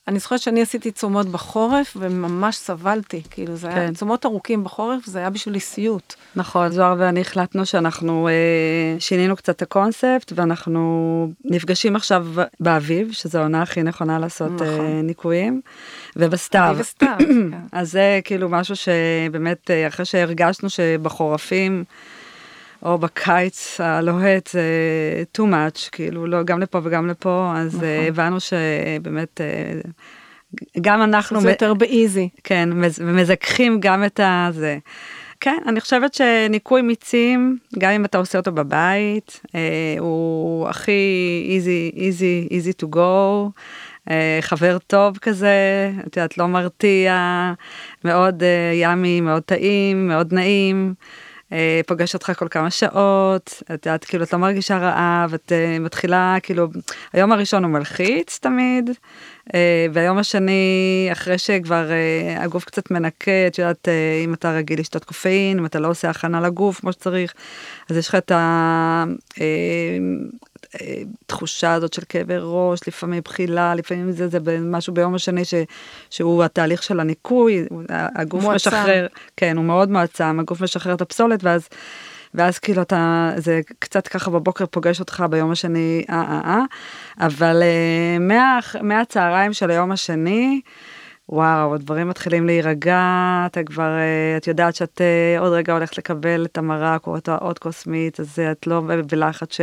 אני זוכרת שאני עשיתי צומות בחורף, וממש סבלתי. כאילו, זה היה כן. צומות ארוכים בחורף, זה היה בשבילי סיוט. נכון, זוהר ואני החלטנו שאנחנו אה, שינינו קצת את הקונספט ואנחנו נפגשים עכשיו באביב, שזו העונה הכי נכונה לעשות נכון. אה, ניקויים, ובסתיו. אני וסתיו, כן. אז זה כאילו משהו שבאמת אה, אחרי שהרגשנו שבחורפים או בקיץ הלוהט זה too much, כאילו לא גם לפה וגם לפה, אז נכון. אה, הבנו שבאמת אה, גם אנחנו... זה יותר באיזי. כן, מז- ומזככים גם את הזה. כן, אני חושבת שניקוי מיצים, גם אם אתה עושה אותו בבית, אה, הוא הכי easy, easy, easy to go, אה, חבר טוב כזה, את יודעת, לא מרתיע, מאוד אה, ימי, מאוד טעים, מאוד נעים. אה, פוגש אותך כל כמה שעות, את יודעת, כאילו, את לא מרגישה רעב, את אה, מתחילה, כאילו, היום הראשון הוא מלחיץ תמיד, אה, והיום השני, אחרי שכבר אה, הגוף קצת מנקה, את יודעת, אה, אם אתה רגיל לשתות קופאין, אם אתה לא עושה הכנה לגוף כמו שצריך, אז יש לך את התחושה הזאת של כאבי ראש, לפעמים בחילה, לפעמים זה, זה משהו ביום השני ש, שהוא התהליך של הניקוי, הגוף מועצם. משחרר, כן, הוא מאוד מועצם, הגוף משחרר את הפסולת, ואז... ואז כאילו אתה, זה קצת ככה בבוקר פוגש אותך ביום השני, אה אה אה, אבל אה, מה, מהצהריים של היום השני, וואו, הדברים מתחילים להירגע, אתה כבר, אה, את יודעת שאת אה, עוד רגע הולכת לקבל את המרק או את העוד כוסמית, אז אה, את לא בלחץ ש...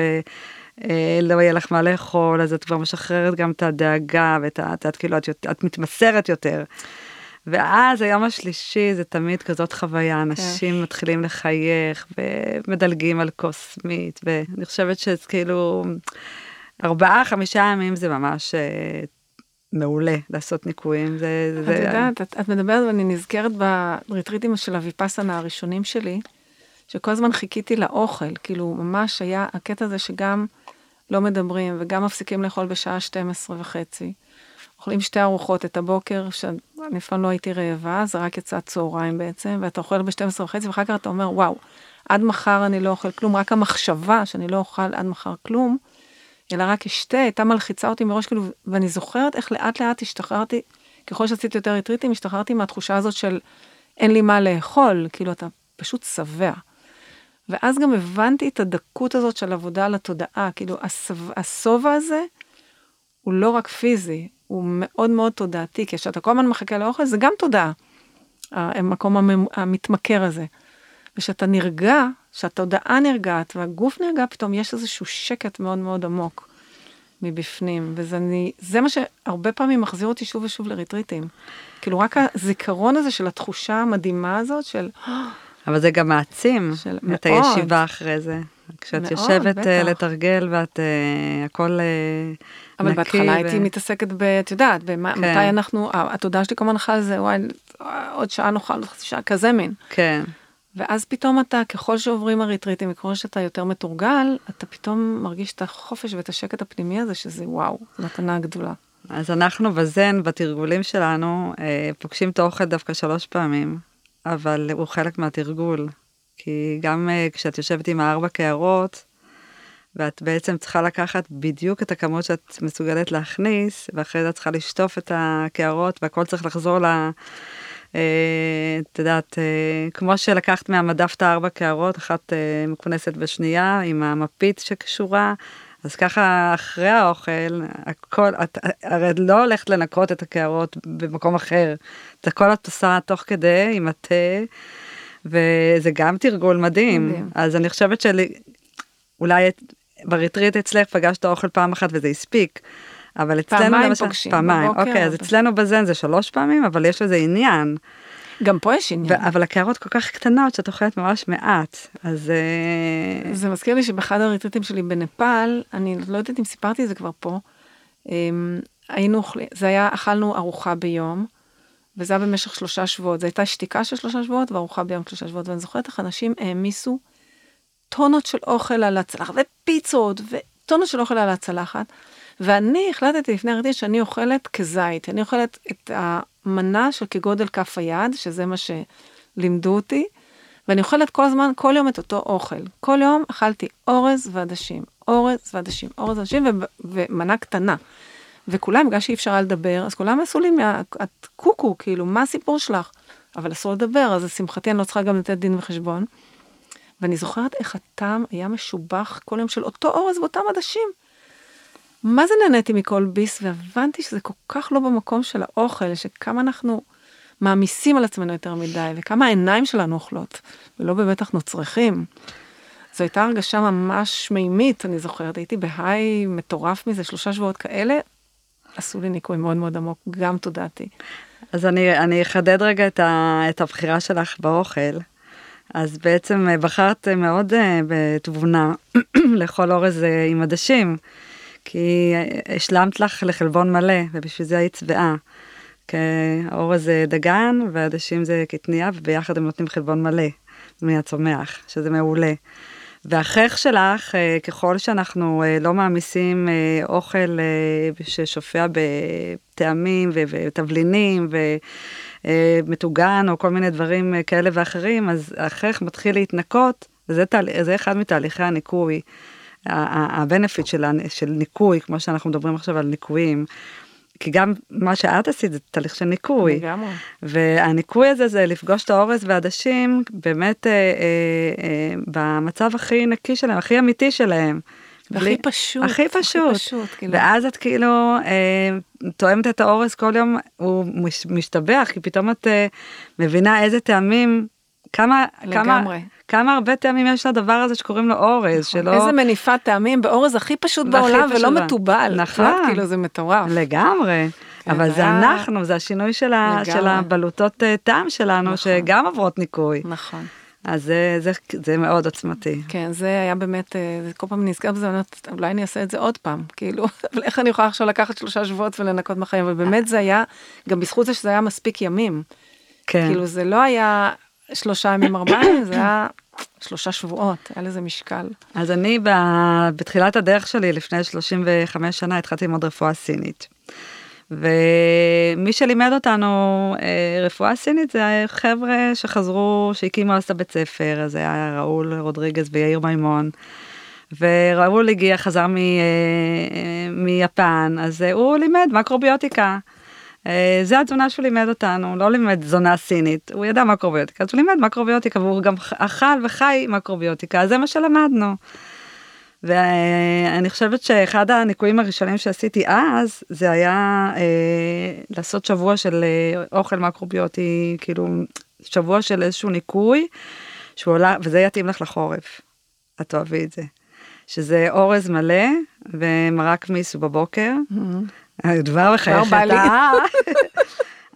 אה, לא יהיה לך מה לאכול, אז את כבר משחררת גם את הדאגה, ואת ה... את כאילו, את, את מתמסרת יותר. ואז היום השלישי זה תמיד כזאת חוויה, אנשים מתחילים לחייך ומדלגים על כוסמית, ואני חושבת שזה כאילו, ארבעה, חמישה ימים זה ממש אה, מעולה לעשות ניקויים. זה, את זה, יודעת, את, את מדברת ואני נזכרת בריטריטים של הוויפאסנה הראשונים שלי, שכל הזמן חיכיתי לאוכל, כאילו ממש היה הקטע הזה שגם לא מדברים וגם מפסיקים לאכול בשעה 12 וחצי. אוכלים שתי ארוחות את הבוקר, שאני אף פעם לא הייתי רעבה, זה רק יצא צהריים בעצם, ואתה אוכל ב-12 וחצי, ואחר כך אתה אומר, וואו, עד מחר אני לא אוכל כלום, רק המחשבה שאני לא אוכל עד מחר כלום, אלא רק אשתה, הייתה מלחיצה אותי מראש, כאילו, ואני זוכרת איך לאט לאט השתחררתי, ככל שעשיתי יותר ריטריטים, השתחררתי מהתחושה הזאת של אין לי מה לאכול, כאילו אתה פשוט שבע. ואז גם הבנתי את הדקות הזאת של עבודה על התודעה, כאילו השובע הזה הוא לא רק פיזי, הוא מאוד מאוד תודעתי, כי כשאתה כל הזמן מחכה לאוכל זה גם תודעה, המקום המתמכר הזה. וכשאתה נרגע, כשהתודעה נרגעת והגוף נרגע, פתאום יש איזשהו שקט מאוד מאוד עמוק מבפנים, וזה אני, מה שהרבה פעמים מחזיר אותי שוב ושוב לריטריטים. כאילו רק הזיכרון הזה של התחושה המדהימה הזאת של... אבל זה גם מעצים את מאוד. הישיבה אחרי זה. כשאת מאוד, יושבת בטח. לתרגל ואת uh, הכל uh, אבל נקי. אבל בהתחלה ו... הייתי מתעסקת ב... את יודעת, במה, כן. מתי אנחנו, התודעה שלי הלכה על זה, וואי, עוד שעה נאכל, עוד חצי שעה, כזה מין. כן. ואז פתאום אתה, ככל שעוברים הריטריטים, וככל שאתה יותר מתורגל, אתה פתאום מרגיש את החופש ואת השקט הפנימי הזה, שזה וואו, מתנה גדולה. אז אנחנו בזן, בתרגולים שלנו, אה, פוגשים את האוכל דווקא שלוש פעמים, אבל הוא חלק מהתרגול. כי גם אה, כשאת יושבת עם הארבע קערות, ואת בעצם צריכה לקחת בדיוק את הכמות שאת מסוגלת להכניס, ואחרי זה את צריכה לשטוף את הקערות, והכל צריך לחזור ל... אה, את יודעת, אה, כמו שלקחת מהמדף את הארבע קערות, אחת מכונסת בשנייה, עם המפית שקשורה, אז ככה אחרי האוכל, הכל, את הרי לא הולכת לנקות את הקערות במקום אחר, את הכל את עושה תוך כדי עם התה, וזה גם תרגול מדהים. מדהים. אז אני חושבת שאולי בריטריט אצלך פגשת אוכל פעם אחת וזה הספיק. אבל אצלנו פעמיים למשל, פוגשים. פעמיים, בבוקר. אוקיי, אז אצלנו בזן זה שלוש פעמים, אבל יש לזה עניין. גם פה יש עניין. אבל הקערות כל כך קטנות שאת אוכלת ממש מעט, אז... אה, זה מזכיר לי שבאחד הריטריטים שלי בנפאל, אני לא יודעת אם סיפרתי את זה כבר פה, אמ, היינו אוכלים, זה היה, אכלנו ארוחה ביום, וזה היה במשך שלושה שבועות, זו הייתה שתיקה של שלושה שבועות וארוחה ביום שלושה שבועות, ואני זוכרת איך אנשים העמיסו טונות של אוכל על הצלחת, ופיצות, וטונות של אוכל על הצלחת. ואני החלטתי לפני הריטריט שאני אוכלת כזית, אני אוכלת את המנה של כגודל כף היד, שזה מה שלימדו אותי, ואני אוכלת כל הזמן, כל יום את אותו אוכל. כל יום אכלתי אורז ועדשים, אורז ועדשים, אורז ועדשים ו- ומנה קטנה. וכולם, בגלל שאי אפשר היה לדבר, אז כולם עשו לי, מה, את קוקו, כאילו, מה הסיפור שלך? אבל אסור לדבר, אז לשמחתי אני לא צריכה גם לתת דין וחשבון. ואני זוכרת איך הטעם היה משובח כל יום של אותו אורז ואותם עדשים. מה זה נהניתי מכל ביס, והבנתי שזה כל כך לא במקום של האוכל, שכמה אנחנו מעמיסים על עצמנו יותר מדי, וכמה העיניים שלנו אוכלות, ולא באמת אנחנו צריכים. זו הייתה הרגשה ממש מימית, אני זוכרת, הייתי בהיי מטורף מזה, שלושה שבועות כאלה, עשו לי ניקוי מאוד מאוד עמוק, גם תודעתי. אז אני, אני אחדד רגע את, ה, את הבחירה שלך באוכל. אז בעצם בחרת מאוד uh, בתבונה לאכול אורז עם עדשים. כי השלמת לך לחלבון מלא, ובשביל זה היית שבעה. כי האור הזה דגן, והעדשים זה קטניה, וביחד הם נותנים חלבון מלא מהצומח, שזה מעולה. והחייך שלך, אה, ככל שאנחנו אה, לא מעמיסים אה, אוכל ששופע בטעמים ותבלינים ומטוגן או כל מיני דברים כאלה ואחרים, אז החייך מתחיל להתנקות, וזה אחד מתהליכי הניקוי. הבנפיט של, של ניקוי, כמו שאנחנו מדברים עכשיו על ניקויים, כי גם מה שאת עשית זה תהליך של ניקוי. לגמרי. והניקוי הזה זה לפגוש את האורז והעדשים באמת אה, אה, אה, במצב הכי נקי שלהם, הכי אמיתי שלהם. הכי פשוט. הכי פשוט. הכי פשוט כאילו. ואז את כאילו אה, תואמת את האורז כל יום, הוא מש, משתבח, כי פתאום את אה, מבינה איזה טעמים, כמה, לגמרי. כמה, כמה הרבה טעמים יש לדבר הזה שקוראים לו אורז, שלא... איזה מניפת טעמים באורז הכי פשוט בעולם ולא מתובל. נכון. כאילו זה מטורף. לגמרי. אבל זה אנחנו, זה השינוי של, של הבלוטות אה, טעם שלנו, נכון. שגם עוברות ניקוי. נכון. אז זה, זה, זה מאוד עוצמתי. כן, זה היה באמת, אה, כל פעם נזכר בזה, אולי אני אעשה את זה עוד פעם, כאילו, אבל איך אני יכולה עכשיו לקחת שלושה שבועות ולנקות מהחיים, אבל באמת זה היה, גם בזכות זה שזה היה מספיק ימים. כן. כאילו זה לא היה שלושה ימים, ארבעה ימים, זה היה שלושה שבועות, היה לזה משקל. אז אני ב... בתחילת הדרך שלי, לפני 35 שנה, התחלתי ללמוד רפואה סינית. ומי שלימד אותנו אה, רפואה סינית זה חבר'ה שחזרו, שהקימו אז את הבית ספר, אז היה ראול רודריגז ויאיר מימון. וראול הגיע, חזר מ, אה, מיפן, אז הוא לימד מקרוביוטיקה. אה, זה התזונה שהוא לימד אותנו, לא לימד תזונה סינית, הוא ידע מקרוביוטיקה, אז הוא לימד מקרוביוטיקה והוא גם אכל וחי מקרוביוטיקה, זה מה שלמדנו. ואני חושבת שאחד הניקויים הראשונים שעשיתי אז, זה היה אה, לעשות שבוע של אה, אוכל מקרוביוטי, כאילו שבוע של איזשהו ניקוי, שהוא עולה, וזה יתאים לך לחורף, את תאהבי את זה. שזה אורז מלא ומרק מיסו בבוקר. Mm-hmm. בא לי. אה?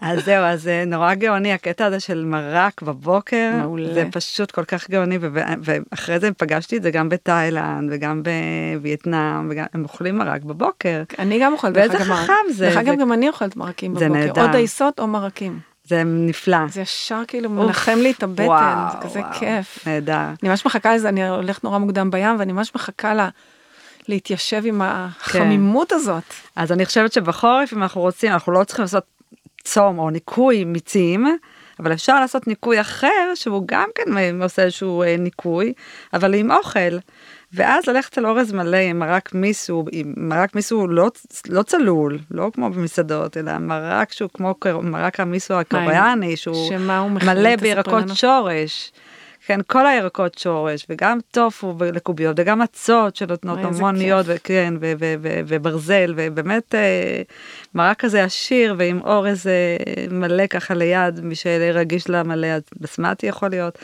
אז זהו, אז זה נורא גאוני הקטע הזה של מרק בבוקר, מעולה. זה פשוט כל כך גאוני, ו- ואחרי זה פגשתי את זה גם בתאילנד וגם בווייטנאם, וגם, הם אוכלים מרק בבוקר. אני גם אוכלת, ואיזה דרך אגב, חכם מרק. זה, דרך אגב, זה- גם אני אוכלת מרקים זה בבוקר. נהדר. או דייסות או מרקים. זה נפלא. זה ישר כאילו מנחם לי את הבטן, וואו, זה כזה וואו, כיף. נהדר. אני ממש מחכה לזה, אני הולכת נורא מוקדם בים, ואני ממש מחכה לה, להתיישב עם החמימות הזאת. אז אני חושבת שבחורף אם אנחנו רוצים אנחנו לא צריכים לעשות צום או ניקוי מיצים אבל אפשר לעשות ניקוי אחר שהוא גם כן עושה איזשהו אה, ניקוי אבל עם אוכל. ואז ללכת על אורז מלא עם מרק מיסו, עם מרק מיסו לא, לא צלול, לא כמו במסעדות, אלא מרק שהוא כמו מרק המיסו הקוריאני, שהוא שמה הוא מכיל? מלא בירקות. שורש. כן, כל הירקות שורש, וגם טופו לקוביות, וגם מצות שנותנות המון כיף. וכן, ו- ו- ו- וברזל, ובאמת אה, מרק כזה עשיר, ועם אורז אה, מלא ככה ליד, מי שרגיש למלא, אז בסמטי יכול להיות.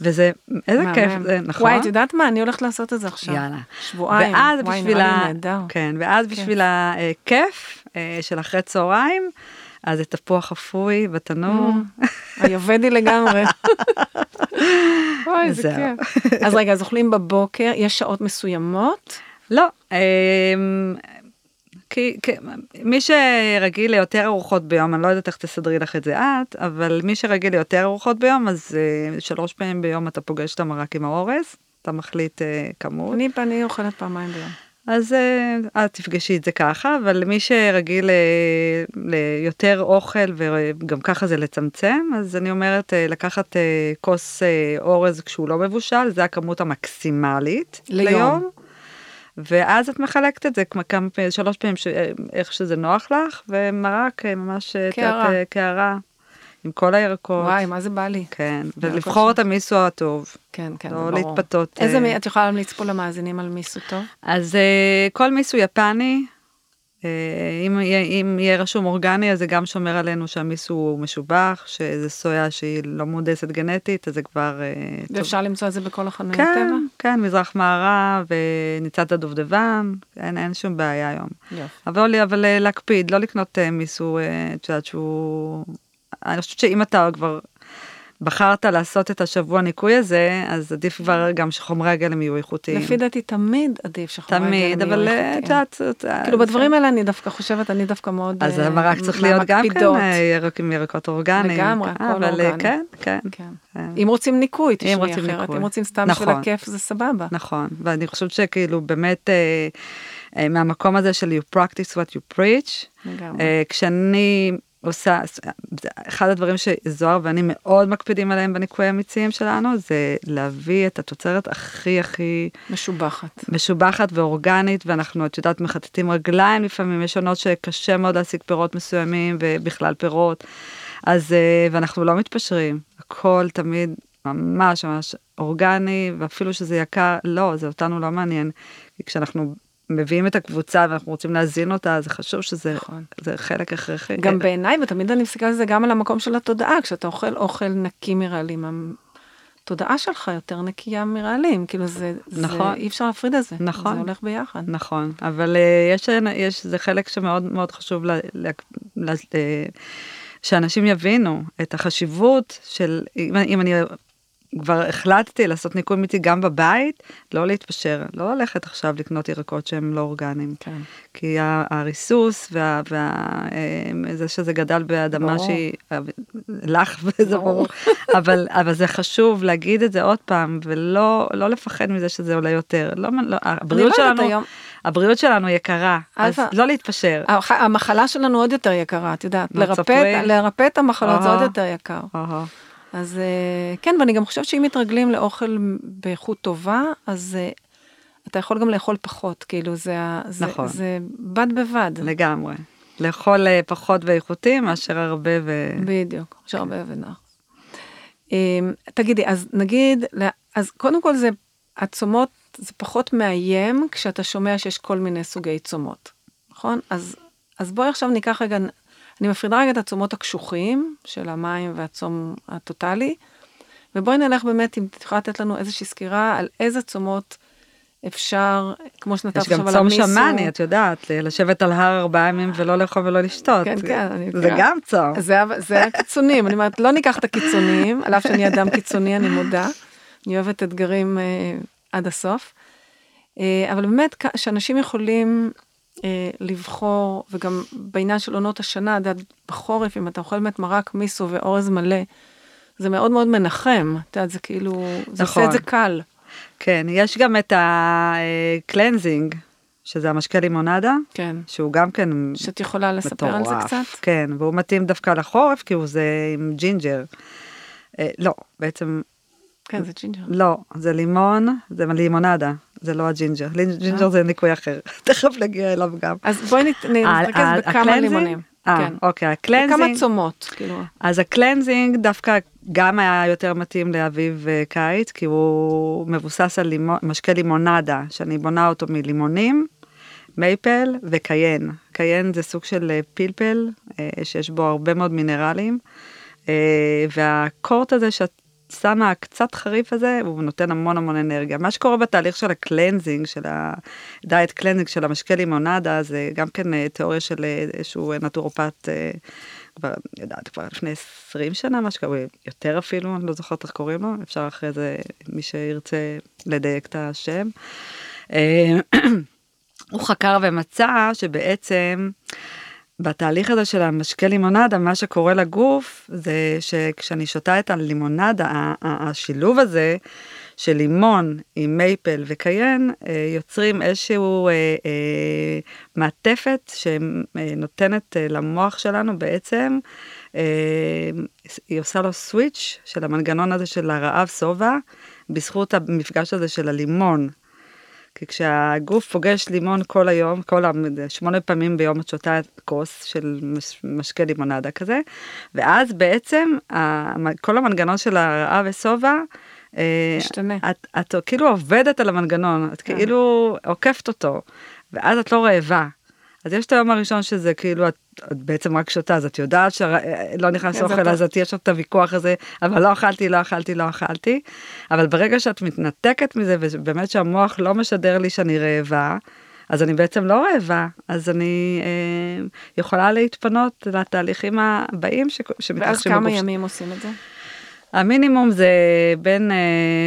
וזה, איזה מהמם. כיף זה, נכון? וואי, את יודעת מה? אני הולכת לעשות את זה עכשיו. יאללה. שבועיים. ואז וואי, בשביל נראה ה... לי נהדר. כן, ואז. בשביל הכיף אה, של אחרי צהריים, אז זה תפוח אפוי בתנור. Mm. היובדי לגמרי. אוי, זהו. כיף. אז רגע, אז אוכלים בבוקר, יש שעות מסוימות? לא, אה, כי, כי מי שרגיל ליותר ארוחות ביום, אני לא יודעת איך תסדרי לך את זה את, אבל מי שרגיל ליותר ארוחות ביום, אז אה, שלוש פעמים ביום אתה פוגש את המרק עם האורז, אתה מחליט אה, כמות. אני אני אוכלת פעמיים ביום. אז אה, את תפגשי את זה ככה, אבל מי שרגיל אה, ליותר אוכל וגם ככה זה לצמצם, אז אני אומרת אה, לקחת אה, כוס אה, אורז כשהוא לא מבושל, זה הכמות המקסימלית ליום. ליום. ואז את מחלקת את זה כמה שלוש פעמים, ש... אה, איך שזה נוח לך, ומרק אה, ממש אה, את קערה. עם כל הירקות. וואי, מה זה בא לי. כן, ולבחור. את המיסו הטוב, כן, כן, לא ברור. להתפתות. איזה, אה, מי- את יכולה להמליץ פה למאזינים על מיסו טוב? אז אה, כל מיסו יפני, אה, אם, אם יהיה רשום אורגני, אז זה גם שומר עלינו שהמיסו הוא משובח, שזה סויה שהיא לא מהונדסת גנטית, אז זה כבר... אה, טוב. ואפשר למצוא את זה בכל החנויות כן, טבע? כן, מזרח מערב, אה, ניצת הדובדבן, אין, אין שום בעיה היום. יופי. אבל, אבל להקפיד, לא לקנות מיסו, את יודעת שהוא... אני חושבת שאם אתה כבר בחרת לעשות את השבוע ניקוי הזה, אז עדיף כבר גם שחומרי הגלם יהיו איכותיים. לפי דעתי תמיד עדיף שחומרי תמיד, הגלם אבל יהיו אה, את איכותיים. יודעת, אה, כאילו זה- בדברים האלה אני דווקא חושבת, אני דווקא מאוד אז אה, המרק צריך להיות גם כן ירק עם ירקות אורגניים. לגמרי, הכל אבל אורגני. כן, כן. כן. אם רוצים ניקוי, תשמעי אחרת. אם רוצים סתם של נכון. הכיף זה סבבה. נכון, ואני חושבת שכאילו באמת מהמקום הזה של you practice what you preach, לגמרי. כשאני עושה, אחד הדברים שזוהר ואני מאוד מקפידים עליהם בניקוי המיצים שלנו, זה להביא את התוצרת הכי הכי משובחת. משובחת ואורגנית, ואנחנו, את יודעת, מחטטים רגליים לפעמים, יש עונות שקשה מאוד להשיג פירות מסוימים, ובכלל פירות, אז, אה, ואנחנו לא מתפשרים, הכל תמיד ממש ממש אורגני, ואפילו שזה יקר, לא, זה אותנו לא מעניין, כי כשאנחנו מביאים את הקבוצה ואנחנו רוצים להזין אותה, זה חשוב שזה נכון. זה חלק הכרחי. גם בעיניי, ותמיד אני מסתכלת על זה גם על המקום של התודעה, כשאתה אוכל אוכל נקי מרעלים, התודעה שלך יותר נקייה מרעלים, כאילו זה, נכון. זה אי אפשר להפריד את זה, נכון. זה הולך ביחד. נכון, אבל אה, יש, יש, זה חלק שמאוד מאוד חשוב ל, ל, ל, אה, שאנשים יבינו את החשיבות של, אם, אם אני כבר החלטתי לעשות ניקוי מיתי גם בבית, לא להתפשר, לא ללכת עכשיו לקנות ירקות שהם לא אורגניים. כן. כי הריסוס וה... וה אה, זה שזה גדל באדמה ברור. שהיא... לך וזה ברור. אבל, אבל זה חשוב להגיד את זה עוד פעם, ולא לא לפחד מזה שזה עולה יותר. לא, לא, הבריאות לא שלנו... היום- הבריאות שלנו יקרה, אז. לא להתפשר. המחלה שלנו עוד יותר יקרה, את יודעת, נו, לרפא. לרפא את המחלות זה. עוד יותר יקר. אז אה, כן, ואני גם חושבת שאם מתרגלים לאוכל באיכות טובה, אז אה, אתה יכול גם לאכול פחות, כאילו זה, זה, נכון. זה בד בבד. לגמרי. לאכול אה, פחות ואיכותי מאשר הרבה ו... בדיוק, יש הרבה ונח. אמ, תגידי, אז נגיד, אז קודם כל זה, הצומות, זה פחות מאיים כשאתה שומע שיש כל מיני סוגי צומות, נכון? אז, אז בואי עכשיו ניקח רגע, אני מפרידה רגע את הצומות הקשוחים של המים והצום הטוטלי, ובואי נלך באמת, אם יכולה לתת לנו איזושהי סקירה על איזה צומות אפשר, כמו שנתת יש גם עכשיו על צום המיסו. שמאני, את יודעת, לשבת על הר ארבעה ימים ולא לאכול ולא לשתות. כן, כן, אני זה מכירה. גם צום. זה, זה הקיצונים, אני אומרת, לא ניקח את הקיצונים, על אף שאני אדם קיצוני, אני מודה. אני אוהבת אתגרים אה, עד הסוף. אה, אבל באמת, שאנשים יכולים לבחור, וגם בעניין של עונות השנה, את יודעת, בחורף, אם אתה אוכל באמת מרק מיסו ואורז מלא, זה מאוד מאוד מנחם, את יודעת, זה כאילו, זה עושה נכון. את זה קל. כן, יש גם את ה cleansing, שזה המשקה לימונדה, כן. שהוא גם כן שאת יכולה לספר על זה מטורף. קצת? כן, והוא מתאים דווקא לחורף, כי הוא זה עם ג'ינג'ר. אה, לא, בעצם כן, זה ג'ינג'ר. לא, זה לימון, זה לימונדה, זה לא הג'ינג'ר. אה. ג'ינג'ר זה ניקוי אחר, תכף נגיע אליו גם. אז בואי נת- נתרכז ה- בכמה ה cleansing? לימונים. אה, כן. אוקיי, ה cleansing, צומות, כאילו. אז ה cleansing דווקא גם היה יותר מתאים לאביב וקיץ, כי הוא מבוסס על לימון, משקה לימונדה, שאני בונה אותו מלימונים, מייפל ו cayenne. cayenne זה סוג של אה, פלפל, אה, שיש בו הרבה מאוד מינרלים, אה, והקורט הזה שאת שמה הקצת חריף הזה, הוא נותן המון המון אנרגיה. מה שקורה בתהליך של ה cleansing, של ה diet cleansing של המשקה לימונדה, זה גם כן אה, תיאוריה של אה, איזשהו נטורופט, אה, כבר, אני יודעת, כבר לפני 20 שנה, משהו כזה, יותר אפילו, אני לא זוכרת איך קוראים לו, אפשר אחרי זה, מי שירצה לדייק את השם. הוא חקר ומצא שבעצם בתהליך הזה של המשקה לימונדה, מה שקורה לגוף זה שכשאני שותה את הלימונדה, השילוב הזה של לימון עם מייפל וקיין, אה, יוצרים איזשהו אה, אה, מעטפת שנותנת למוח שלנו בעצם, היא עושה לו סוויץ' של המנגנון הזה של הרעב שובע, בזכות המפגש הזה של הלימון. כי כשהגוף פוגש לימון כל היום, כל. שמונה פעמים ביום את שותה כוס של מש- משקה לימונדה כזה, ואז בעצם כל המנגנון של הרעב ושובע, אה, משתנה. את, את כאילו עובדת על המנגנון, את כן. כאילו עוקפת אותו, ואז את לא רעבה. אז יש את היום הראשון שזה כאילו את, את בעצם רק שותה, אז את יודעת שלא נכנס כן, אוכל. אז את יש את הוויכוח הזה, אבל לא אכלתי, לא אכלתי, לא אכלתי. אבל ברגע שאת מתנתקת מזה, ובאמת שהמוח לא משדר לי שאני רעבה, אז אני בעצם לא רעבה, אז אני אה, יכולה להתפנות לתהליכים הבאים ש- ואז שמתרחשים כמה בגוף. ימים עושים את זה? המינימום זה בין אה,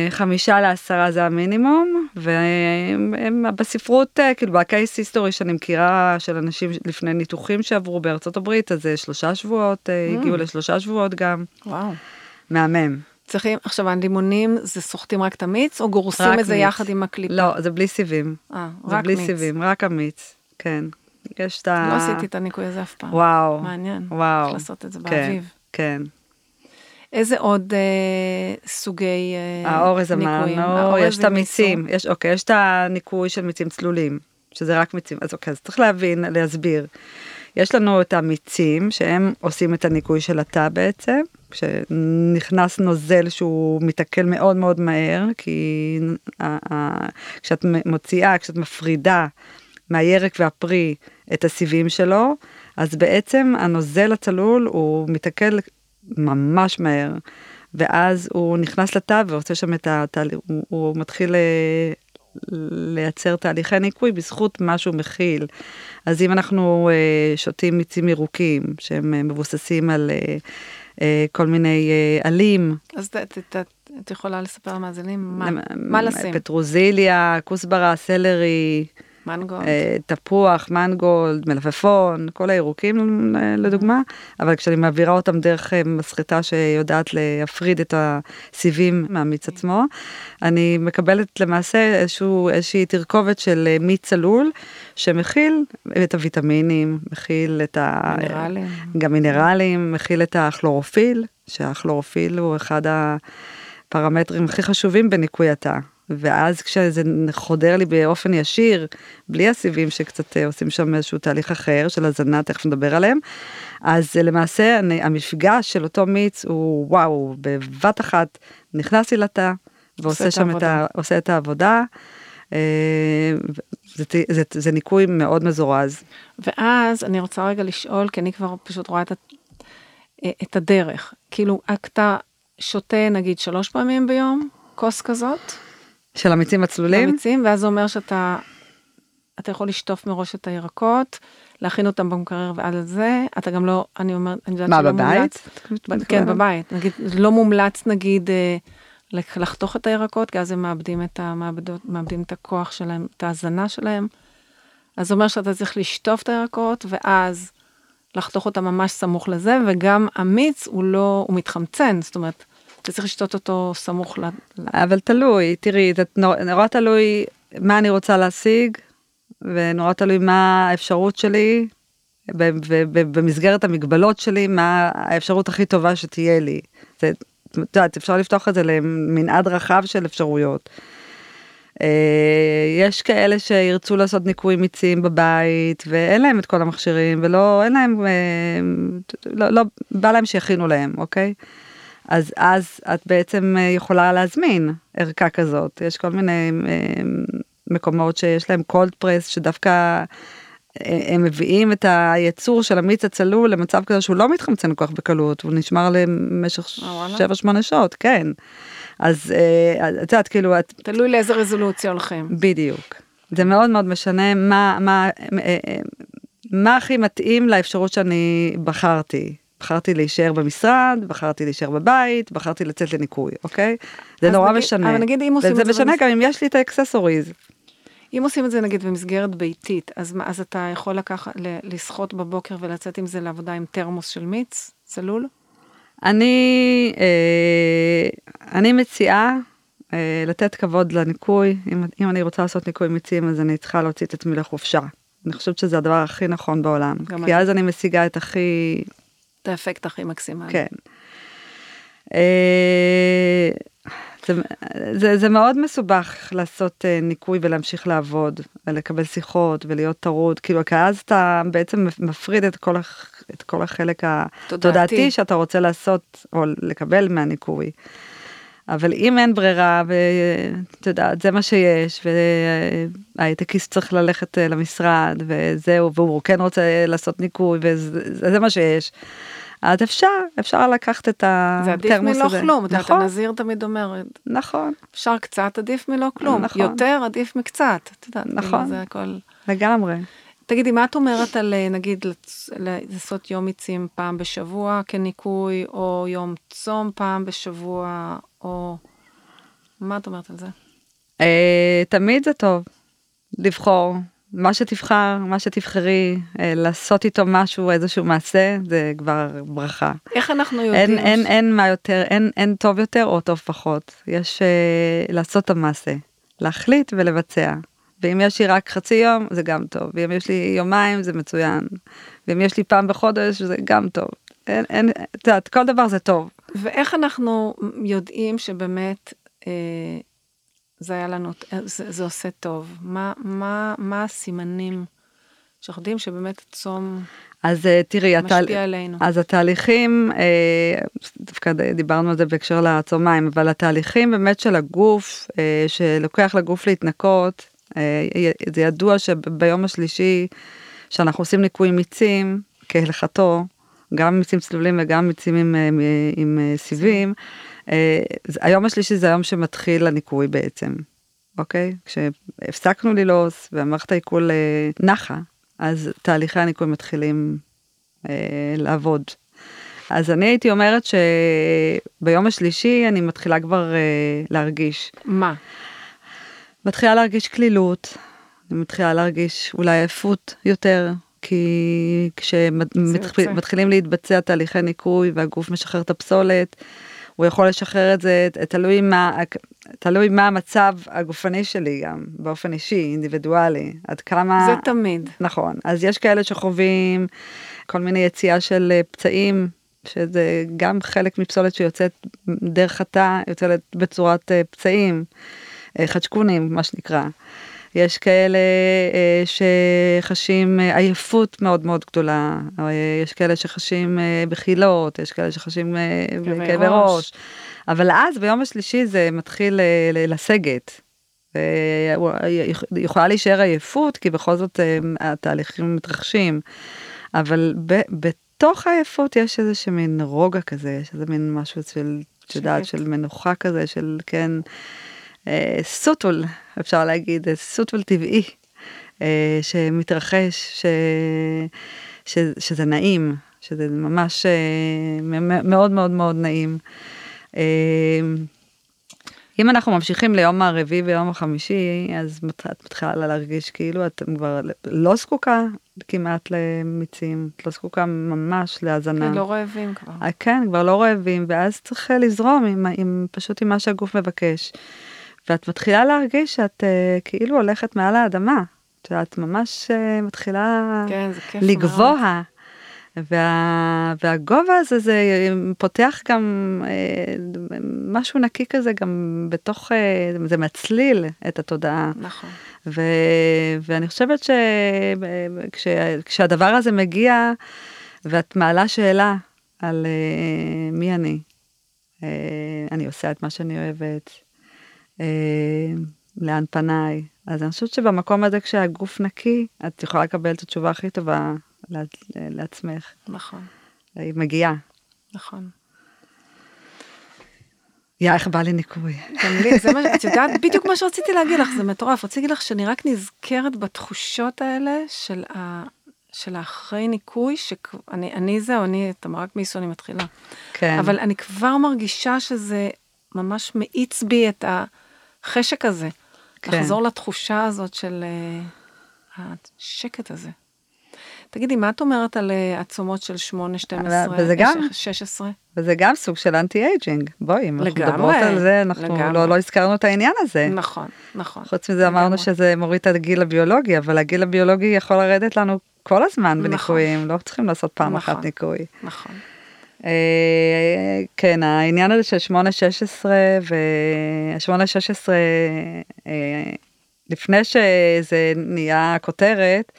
חמישה לעשרה זה המינימום, ובספרות, אה, כאילו בקייס היסטורי שאני מכירה של אנשים לפני ניתוחים שעברו בארצות הברית, אז זה שלושה שבועות, אה, Mm. הגיעו לשלושה שבועות גם, וואו. מהמם. צריכים, עכשיו הלימונים זה סוחטים רק את המיץ או גורסים את זה מיץ. יחד עם הקליפה? לא, זה בלי סיבים. אה, זה רק בלי מיץ. סיבים, רק המיץ, כן. יש את ה... לא עשיתי את הניקוי הזה אף פעם. וואו. מעניין. וואו. צריך לעשות את זה כן, באביב. כן. איזה עוד אה, סוגי אה, האורז ניקויים? אמרנו, האורז יש את המיצים. יש, אוקיי, יש את הניקוי של מיצים צלולים, שזה רק מיצים, אז אוקיי, אז צריך להבין, להסביר. יש לנו את המיצים, שהם עושים את הניקוי של התא בעצם, כשנכנס נוזל שהוא מתעכל מאוד מאוד מהר, כי כשאת מוציאה, כשאת מפרידה מהירק והפרי את הסיבים שלו, אז בעצם הנוזל הצלול הוא מתעכל ממש מהר, ואז הוא נכנס לתא ועושה שם את התהליך, הוא, הוא מתחיל אה, לייצר תהליכי ניקוי בזכות מה שהוא מכיל. אז אם אנחנו אה, שותים מיצים ירוקים שהם אה, מבוססים על אה, אה, כל מיני אה, עלים, אז ת- ת- ת- את יכולה לספר למאזינים מה- מה לשים? פטרוזיליה, כוסברה, סלרי, מנגו? אה, תפוח, מנגולד, מלפפון, כל הירוקים אה, לדוגמה, אבל כשאני מעבירה אותם דרך אה, מסחטה שיודעת להפריד את הסיבים מהמיץ עצמו, אני מקבלת למעשה איזשהו, איזושהי תרכובת של מיץ צלול, שמכיל את הוויטמינים, מכיל את ה... מינרלים. גם מינרלים, מכיל את הכלורופיל, שהכלורופיל הוא אחד הפרמטרים הכי חשובים בניקוי התא. ואז כשזה חודר לי באופן ישיר, בלי הסיבים שקצת אה, עושים שם איזשהו תהליך אחר של הזנה, תכף נדבר עליהם, אז אה, למעשה אני, המפגש של אותו מיץ הוא וואו, בבת אחת נכנס לי לתא, ועושה שם את, ה, עושה את העבודה. אה, זה, זה, זה ניקוי מאוד מזורז. ואז אני רוצה רגע לשאול, כי אני כבר פשוט רואה את, את הדרך. כאילו, אתה שותה נגיד שלוש פעמים ביום, כוס כזאת? של המיצים הצלולים? המיצים, ואז זה אומר שאתה אתה יכול לשטוף מראש את הירקות, להכין אותם במקרר ועל זה, אתה גם לא, אני אומרת, אני יודעת שלא מומלץ. מה, בבית? כן, בבית. נגיד, לא מומלץ נגיד אה, לחתוך את הירקות, כי אז הם מאבדים את, המעבדות, מאבדים את הכוח שלהם, את ההזנה שלהם. אז זה אומר שאתה צריך לשטוף את הירקות, ואז לחתוך אותם ממש סמוך לזה, וגם המיץ הוא לא, הוא מתחמצן, זאת אומרת, אתה צריך לשתות אותו סמוך ל... אבל תלוי, תראי, זה נורא תלוי מה אני רוצה להשיג, ונורא תלוי מה האפשרות שלי, ובמסגרת המגבלות שלי, מה האפשרות הכי טובה שתהיה לי. זה, את יודעת, אפשר לפתוח את זה למנעד רחב של אפשרויות. אה, יש כאלה שירצו לעשות ניקוי מיצים בבית ואין להם את כל המכשירים ולא אין להם אה, לא, לא בא להם שיכינו להם אוקיי אז אז את בעצם אה, יכולה להזמין ערכה כזאת. יש כל מיני מקומות שיש להם קולד פרס שדווקא הם מביאים את היצור של המיץ הצלול למצב כזה שהוא לא מתחמצן כל כך בקלות הוא נשמר למשך 7-8 שעות כן. אז אה, את יודעת כאילו את תלוי לאיזה רזולוציה הולכים. בדיוק. זה מאוד מאוד משנה מה מה אה, אה, מה הכי מתאים לאפשרות שאני בחרתי בחרתי להישאר במשרד בחרתי להישאר בבית בחרתי לצאת לניקוי אוקיי זה נורא נגיד, משנה אבל נגיד אם עושים וזה משנה במס... גם אם יש לי את האקססוריז. אם עושים את זה נגיד במסגרת ביתית אז מה אז אתה יכול לקחת לסחוט בבוקר ולצאת עם זה לעבודה עם תרמוס של מיץ צלול. אני, אה, אני מציעה אה, לתת כבוד לניקוי, אם, אם אני רוצה לעשות ניקוי מיצים אז אני צריכה להוציא את עצמי לחופשה. אני חושבת שזה הדבר הכי נכון בעולם, כי אני. אז אני משיגה את הכי... את האפקט הכי מקסימלי. כן. אה, זה, זה, זה מאוד מסובך לעשות uh, ניקוי ולהמשיך לעבוד ולקבל שיחות ולהיות טרוד כאילו כי אז אתה בעצם מפריד את כל, הח, את כל החלק התודעתי שאתה רוצה לעשות או לקבל מהניקוי. אבל אם אין ברירה ואת יודעת זה מה שיש והייטקיסט צריך ללכת אה, למשרד וזהו והוא כן רוצה לעשות ניקוי וזה מה שיש. אז אפשר, אפשר לקחת את התרמוס הזה. זה עדיף מלא כלום, נכון? הנזיר תמיד אומר. נכון. אפשר קצת, עדיף מלא כלום. נכון. יותר, עדיף מקצת. את יודעת, נכון. זה הכל. לגמרי. תגידי, מה את אומרת על אה, נגיד לעשות יום עצים פעם בשבוע כניקוי, או יום צום פעם בשבוע, או... מה את אומרת על זה? אה, תמיד זה טוב לבחור מה שתבחר, מה שתבחרי, אה, לעשות איתו משהו, איזשהו מעשה, זה כבר ברכה. איך אנחנו יודעים? אין, אין. אין מה יותר, אין, אין טוב יותר או טוב פחות. יש uh, לעשות את המעשה, להחליט ולבצע. ואם יש לי רק חצי יום, זה גם טוב. ואם יש לי יומיים, זה מצוין. ואם יש לי פעם בחודש, זה גם טוב. אין, אין, את יודעת, כל דבר זה טוב. ואיך אנחנו יודעים שבאמת אה, זה היה לנו, זה, זה עושה טוב. מה, מה, מה הסימנים שאנחנו יודעים שבאמת הצום אז אה, תראי, משפיע התהל... עלינו? אז התהליכים, אה, דווקא דיברנו על זה בהקשר לצומיים, אבל התהליכים באמת של הגוף, אה, שלוקח לגוף להתנקות, זה ידוע שביום השלישי, שאנחנו עושים ניקוי מיצים, כהלכתו, גם מיצים צלולים וגם מיצים עם, עם, עם סיבים, אה, היום השלישי זה היום שמתחיל הניקוי בעצם, אוקיי? כשהפסקנו ללעוס והמערכת העיכול אה, נחה, אז תהליכי הניקוי מתחילים אה, לעבוד. אז אני הייתי אומרת שביום השלישי אני מתחילה כבר אה, להרגיש. מה? מתחילה להרגיש קלילות, אני מתחילה להרגיש אולי עייפות יותר, כי כשמתחילים להתבצע תהליכי ניקוי והגוף משחרר את הפסולת, הוא יכול לשחרר את זה, תלוי מה, תלוי מה המצב הגופני שלי גם, באופן אישי, אינדיבידואלי, עד כמה... זה תמיד. נכון, אז יש כאלה שחווים כל מיני יציאה של אה, פצעים, שזה גם חלק מפסולת שיוצאת דרך התא, יוצאת בצורת אה, פצעים. אה, חדשקונים, מה שנקרא. יש כאלה אה, שחשים אה, עייפות מאוד מאוד גדולה, אה, יש כאלה שחשים בחילות, יש כאלה שחשים אה, כאבי כאבי ראש. ראש. אבל אז ביום השלישי זה מתחיל לסגת. יכולה להישאר עייפות כי בכל זאת התהליכים מתרחשים. אבל בתוך העייפות יש איזה שמין רוגע כזה, יש איזה מין משהו של, את יודעת. של מנוחה כזה, של כן, סוטול, אפשר להגיד, אה, סוטול טבעי, אה, שמתרחש, ש, ש, שזה נעים, שזה ממש אה, מאוד מאוד מאוד נעים. אה, אם אנחנו ממשיכים ליום הרביעי ויום החמישי, אז את מתחילה להרגיש כאילו את כבר לא זקוקה כמעט למיצים, את לא זקוקה ממש להזנה. כן, לא רעבים כבר. אה, כן, כבר לא רעבים, ואז צריך אה, לזרום עם, עם, פשוט עם מה שהגוף מבקש. ואת מתחילה להרגיש שאת uh, כאילו הולכת מעל האדמה. את יודעת, ממש uh, מתחילה כן. לגבוה. וה, והגובה הזה זה פותח גם אה, משהו נקי כזה גם בתוך, אה, זה מצליל את התודעה. נכון. ו, ואני חושבת שכשהדבר הזה מגיע ואת מעלה שאלה על מי אני, אני עושה את מה שאני אוהבת, לאן פניי, אז אני חושבת שבמקום הזה כשהגוף נקי, את יכולה לקבל את התשובה הכי טובה לעצ- לעצמך. נכון, היא מגיעה. נכון. יא, איך בא לי ניקוי. גם לי, זה מה, את יודעת, בדיוק מה שרציתי להגיד לך, זה מטורף. רציתי להגיד לך שאני רק נזכרת בתחושות האלה של, ה, של האחרי ניקוי, שאני אני זהו, אני, את רק מאיסו אני מתחילה. כן. אבל אני כבר מרגישה שזה ממש מאיץ בי את החשק הזה. כן. לחזור לתחושה הזאת של uh, השקט הזה. תגידי, מה את אומרת על uh, עצומות של 8, 12, וזה גם- 16? וזה גם סוג של anti aging. בואי, אם אנחנו לגמרי, מדברות על זה, אנחנו לגמרי. לא, לא הזכרנו את העניין הזה. נכון, נכון. חוץ מזה אמרנו לגמרי. שזה מוריד את הגיל הביולוגי, אבל הגיל הביולוגי יכול לרדת לנו כל הזמן נכון. בניקויים, לא צריכים לעשות פעם נכון. אחת ניקוי. נכון. אה, כן, העניין הזה של 8-16 ו-8-16, אה, לפני שזה נהיה כותרת,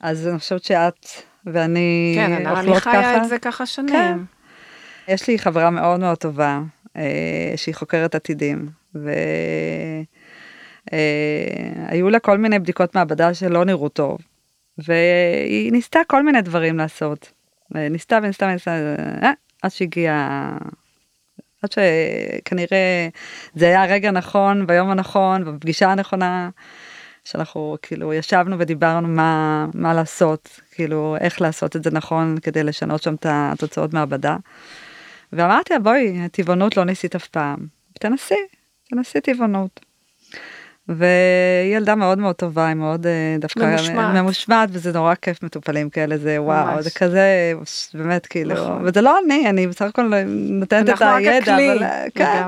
אז אני חושבת שאת ואני כן, אני אוכלות חיה ככה. את זה ככה שנים. כן. יש לי חברה מאוד מאוד טובה, אה, שהיא חוקרת עתידים, והיו לה כל מיני בדיקות מעבדה שלא נראו טוב, והיא ניסתה כל מיני דברים לעשות. אה, ניסתה וניסתה וניסתה, אה, עד שהגיעה, עד שכנראה זה היה הרגע הנכון, ביום הנכון, בפגישה הנכונה, שאנחנו כאילו ישבנו ודיברנו מה, מה לעשות, כאילו איך לעשות את זה נכון כדי לשנות שם את התוצאות מעבדה. ואמרתי לה, בואי, טבעונות לא ניסית אף פעם, תנסי, תנסי טבעונות. והיא ילדה מאוד מאוד טובה, היא מאוד אה, דווקא ממושמעת. ממושמעת, וזה נורא כיף מטופלים כאלה, זה וואו, ממש. זה כזה, באמת כאילו, נכון. וזה לא אני, אני בסך הכל נותנת את הידע, אבל אה, כן.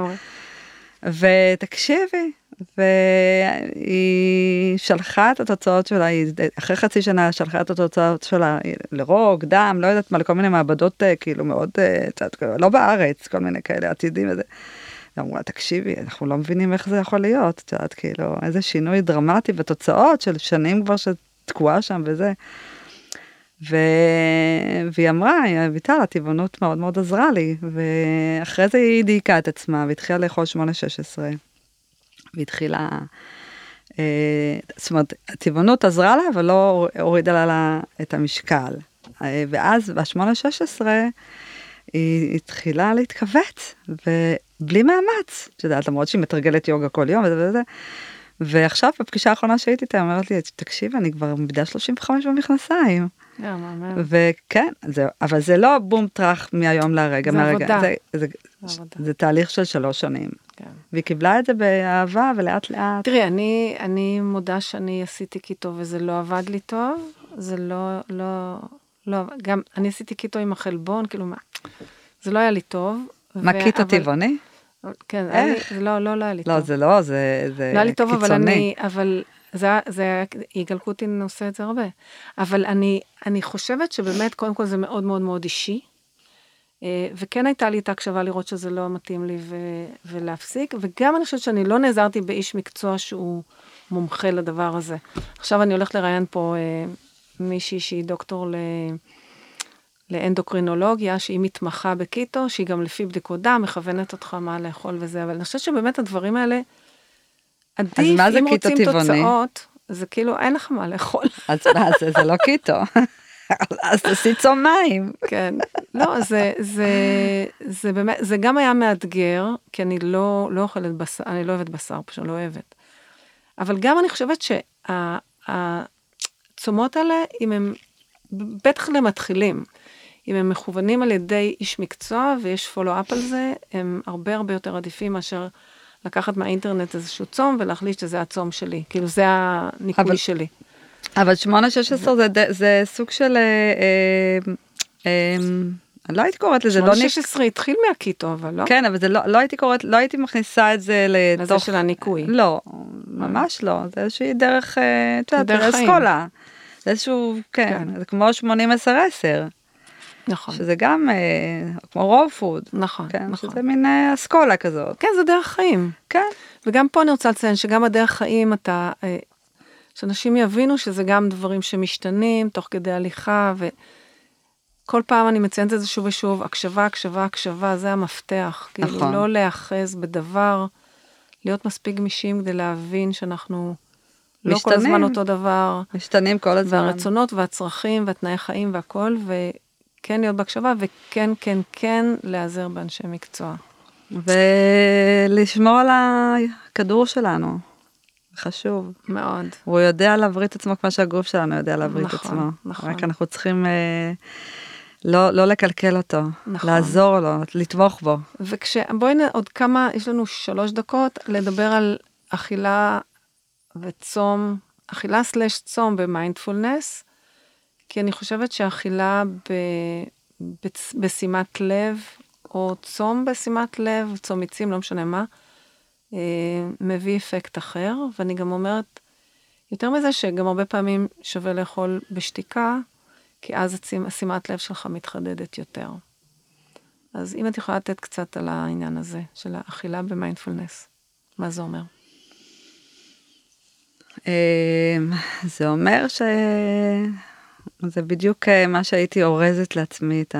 ותקשיבי, והיא שלחה את התוצאות שלה, היא אחרי חצי שנה שלחה את התוצאות שלה לרוג, דם, לא יודעת מה, לכל מיני מעבדות אה, כאילו מאוד, לא בארץ, כל מיני כאלה עתידים וזה. ואמרו תקשיבי, אנחנו לא מבינים איך זה יכול להיות, את יודעת, כאילו, איזה שינוי דרמטי בתוצאות של שנים כבר שתקועה שם וזה. ו... והיא אמרה, אביטל, הטבעונות מאוד מאוד עזרה לי, ואחרי זה היא דייקה את עצמה והתחילה לאכול 8-16. והתחילה, אה, זאת אומרת, הטבעונות עזרה לה, אבל לא הורידה לה את המשקל. אה, ואז ב-8-16 היא התחילה להתכווץ, ובלי מאמץ, את יודעת, למרות שהיא מתרגלת יוגה כל יום וזה וזה. ועכשיו בפגישה האחרונה שהייתי איתה, אומרת לי, תקשיבי, אני כבר מידה 35 במכנסיים. מהמם. וכן, זה, אבל זה לא בום טראח מהיום להרגע, זה מהרגע, עבודה. זה, זה, זה עבודה. זה תהליך של שלוש שנים. כן. והיא קיבלה את זה באהבה ולאט לאט. תראי, אני, אני מודה שאני עשיתי קיטו וזה לא עבד לי טוב, זה לא, לא, לא, גם אני עשיתי קיטו עם החלבון, כאילו מה, זה לא היה לי טוב. מה קיטו טבעוני? כן, איך? זה לא, לא, לא היה לי לא, טוב. זה לא, זה, זה לא היה לי טוב, אבל קיצוני. אני, אבל זה, זה היה, יגאל קוטין עושה את זה הרבה. אבל אני, אני חושבת שבאמת, קודם כל זה מאוד מאוד מאוד אישי. אה, וכן הייתה לי את ההקשבה לראות שזה לא מתאים לי ו- ולהפסיק, וגם אני חושבת שאני לא נעזרתי באיש מקצוע שהוא מומחה לדבר הזה. עכשיו אני הולכת לראיין פה אה, מישהי שהיא דוקטור ל... לאנדוקרינולוגיה, שהיא מתמחה בקיטו, שהיא גם לפי בדיקות דם, מכוונת אותך מה לאכול וזה, אבל אני חושבת שבאמת הדברים האלה, עדיף, אם רוצים טבעוני? תוצאות, זה כאילו, אין לך מה לאכול. אז מה זה, זה לא קיטו. אז תעשי צום מים. כן. לא, זה, זה, זה באמת, זה גם היה מאתגר, כי אני לא, לא אוכלת בשר, אני לא אוהבת בשר, פשוט לא אוהבת. אבל גם אני חושבת שהצומות האלה, אם הם, בטח למתחילים, אם הם מכוונים על ידי איש מקצוע ויש פולו-אפ על זה, הם הרבה הרבה יותר עדיפים מאשר לקחת מהאינטרנט איזשהו צום ולהחליט שזה הצום שלי. כאילו, זה הניקוי אבל- שלי. אבל 8-16 זה, זה סוג של... אה, אה, אה, אני לא הייתי קוראת לזה, לא... ניק- 16 התחיל מהקיטו, אבל לא? כן, אבל זה לא, לא הייתי קוראת, לא הייתי מכניסה את זה לזה לתוך... של הניקוי. לא, ממש לא, זה איזושהי דרך, אה, את יודעת. אסכולה. זה איזשהו, כן, כן. זה כמו 80-10-10, נכון. שזה גם אה, כמו רוב פוד, נכון, כן, נכון. שזה מין אה, אסכולה כזאת, כן, זה דרך חיים. כן, וגם פה אני רוצה לציין שגם הדרך חיים, אתה, אה, שאנשים יבינו שזה גם דברים שמשתנים תוך כדי הליכה, וכל פעם אני מציינת את זה שוב ושוב, הקשבה, הקשבה, הקשבה, זה המפתח. נכון. כאילו, לא להיאחז בדבר, להיות מספיק גמישים כדי להבין שאנחנו לא כל הזמן משתנים. אותו דבר, משתנים כל הזמן. והרצונות והצרכים והתנאי חיים והכל, וכן להיות בהקשבה, וכן, כן, כן, להיעזר באנשי מקצוע. ולשמור על הכדור שלנו, חשוב. מאוד. הוא יודע להבריא את עצמו כמו שהגוף שלנו יודע להבריא את נכון, עצמו. נכון. רק אנחנו צריכים אה, לא, לא לקלקל אותו, נכון. לעזור לו, לתמוך בו. וכש... בואי נ... עוד כמה, יש לנו שלוש דקות לדבר על אכילה וצום, אכילה סלש צום במיינדפולנס, כי אני חושבת שאכילה ב... בשימת לב, או צום בשימת לב, צום עצים, לא משנה מה, אה, מביא אפקט אחר, ואני גם אומרת, יותר מזה שגם הרבה פעמים שווה לאכול בשתיקה, כי אז הצים- שימת לב שלך מתחדדת יותר. אז אם את יכולה לתת קצת על העניין הזה של האכילה במיינדפולנס, מה זה אומר? אה, זה אומר ש... זה בדיוק אה, מה שהייתי אורזת לעצמי, את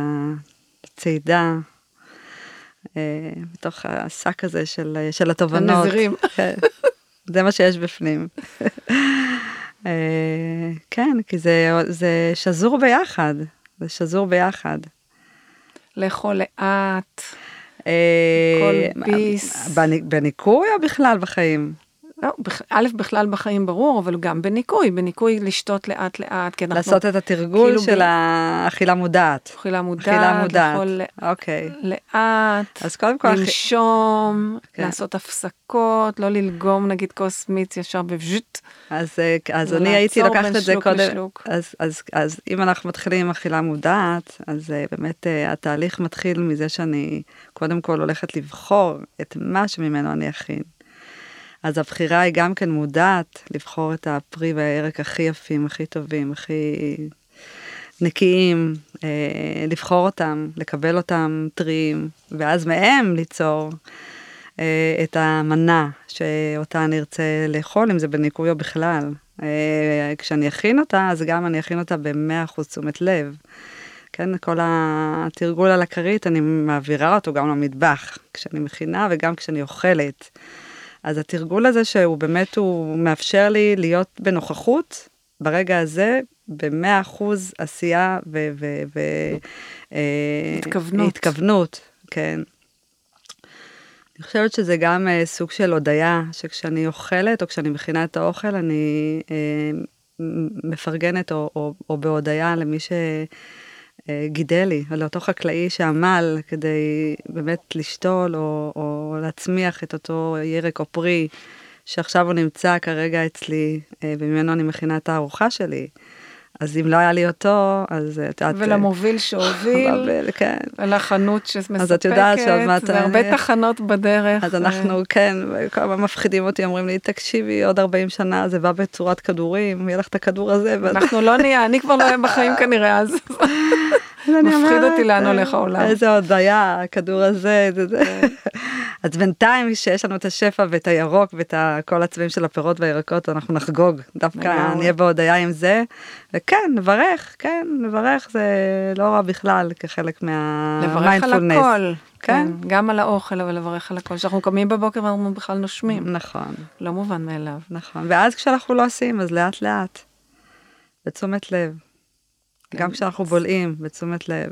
הצעידה, אה, בתוך השק הזה של, של התובנות. הנזירים. כן, זה מה שיש בפנים. אה, כן, כי זה, זה שזור ביחד, זה שזור ביחד. לאכול לאט, אה, כל ביס. בני- בניקוי או בכלל בחיים? לא, א', בכלל בחיים ברור, אבל גם בניקוי, בניקוי לשתות לאט לאט, כי אנחנו לעשות את התרגול כאילו של ב- האכילה מודעת. אכילה מודעת, אכילה מודעת. לאכול אוקיי. לאט, אז קודם כל, לנשום, כן. לעשות הפסקות, לא ללגום נגיד כוס מיץ ישר בז'וט. אז, אה, אז אני הייתי בין לוקחת את זה קודם, לשלוק. אז, אז, אז אם אנחנו מתחילים עם אכילה מודעת, אז אה, באמת אה, התהליך מתחיל מזה שאני קודם כל הולכת לבחור את מה שממנו אני אכין. אז הבחירה היא גם כן מודעת, לבחור את הפרי והירק הכי יפים, הכי טובים, הכי נקיים, אה, לבחור אותם, לקבל אותם טריים, ואז מהם ליצור אה, את המנה שאותה אני ארצה לאכול, אם זה בניקוי או בכלל. אה, כשאני אכין אותה, אז גם אני אכין אותה ב-100% תשומת לב. כן, כל התרגול על הכרית, אני מעבירה אותו גם למטבח, כשאני מכינה וגם כשאני אוכלת. אז התרגול הזה שהוא באמת, הוא מאפשר לי להיות בנוכחות ברגע הזה, במאה אחוז עשייה ו... ו, ו אה, התכוונות. התכוונות, כן. אני חושבת שזה גם אה, סוג של הודיה, שכשאני אוכלת או כשאני מכינה את האוכל, אני אה, מ- מפרגנת או, או, או בהודיה למי שגידל לי, או לאותו חקלאי שעמל כדי באמת לשתול או, או להצמיח את אותו ירק או פרי, שעכשיו הוא נמצא כרגע אצלי, אה, וממנו אני מכינה את הארוחה שלי. אז אם לא היה לי אותו, אז אה, את יודעת... אה, ולמוביל שהוביל, אבל, כן. ולחנות שמספקת, אז את יודעת שעוד מעט והרבה אני- תחנות בדרך. אז אנחנו, כן, כל הזמן מפחידים אותי, אומרים לי, תקשיבי, עוד 40 שנה זה בא בצורת כדורים, יהיה לך את הכדור הזה. אנחנו לא נהיה, אני כבר לא אהיה בחיים כנראה אז. מפחיד אותי לאן אה, הולך העולם. איזה עוד היה, הכדור הזה, זה זה. אז בינתיים שיש לנו את השפע ואת הירוק ואת כל הצבעים של הפירות והירקות, אנחנו נחגוג. דווקא. נהיה בהודיה עם זה. וכן, נברך, כן, נברך זה לא רע בכלל כחלק לברך על. הכל. כן. כן, גם על האוכל, אבל לברך על הכל. כשאנחנו קמים בבוקר ואנחנו בכלל נושמים. נכון, לא מובן מאליו. נכון. ואז כשאנחנו לא עושים, אז לאט לאט. בתשומת לב. גם כן. כשאנחנו בולעים, בתשומת לב.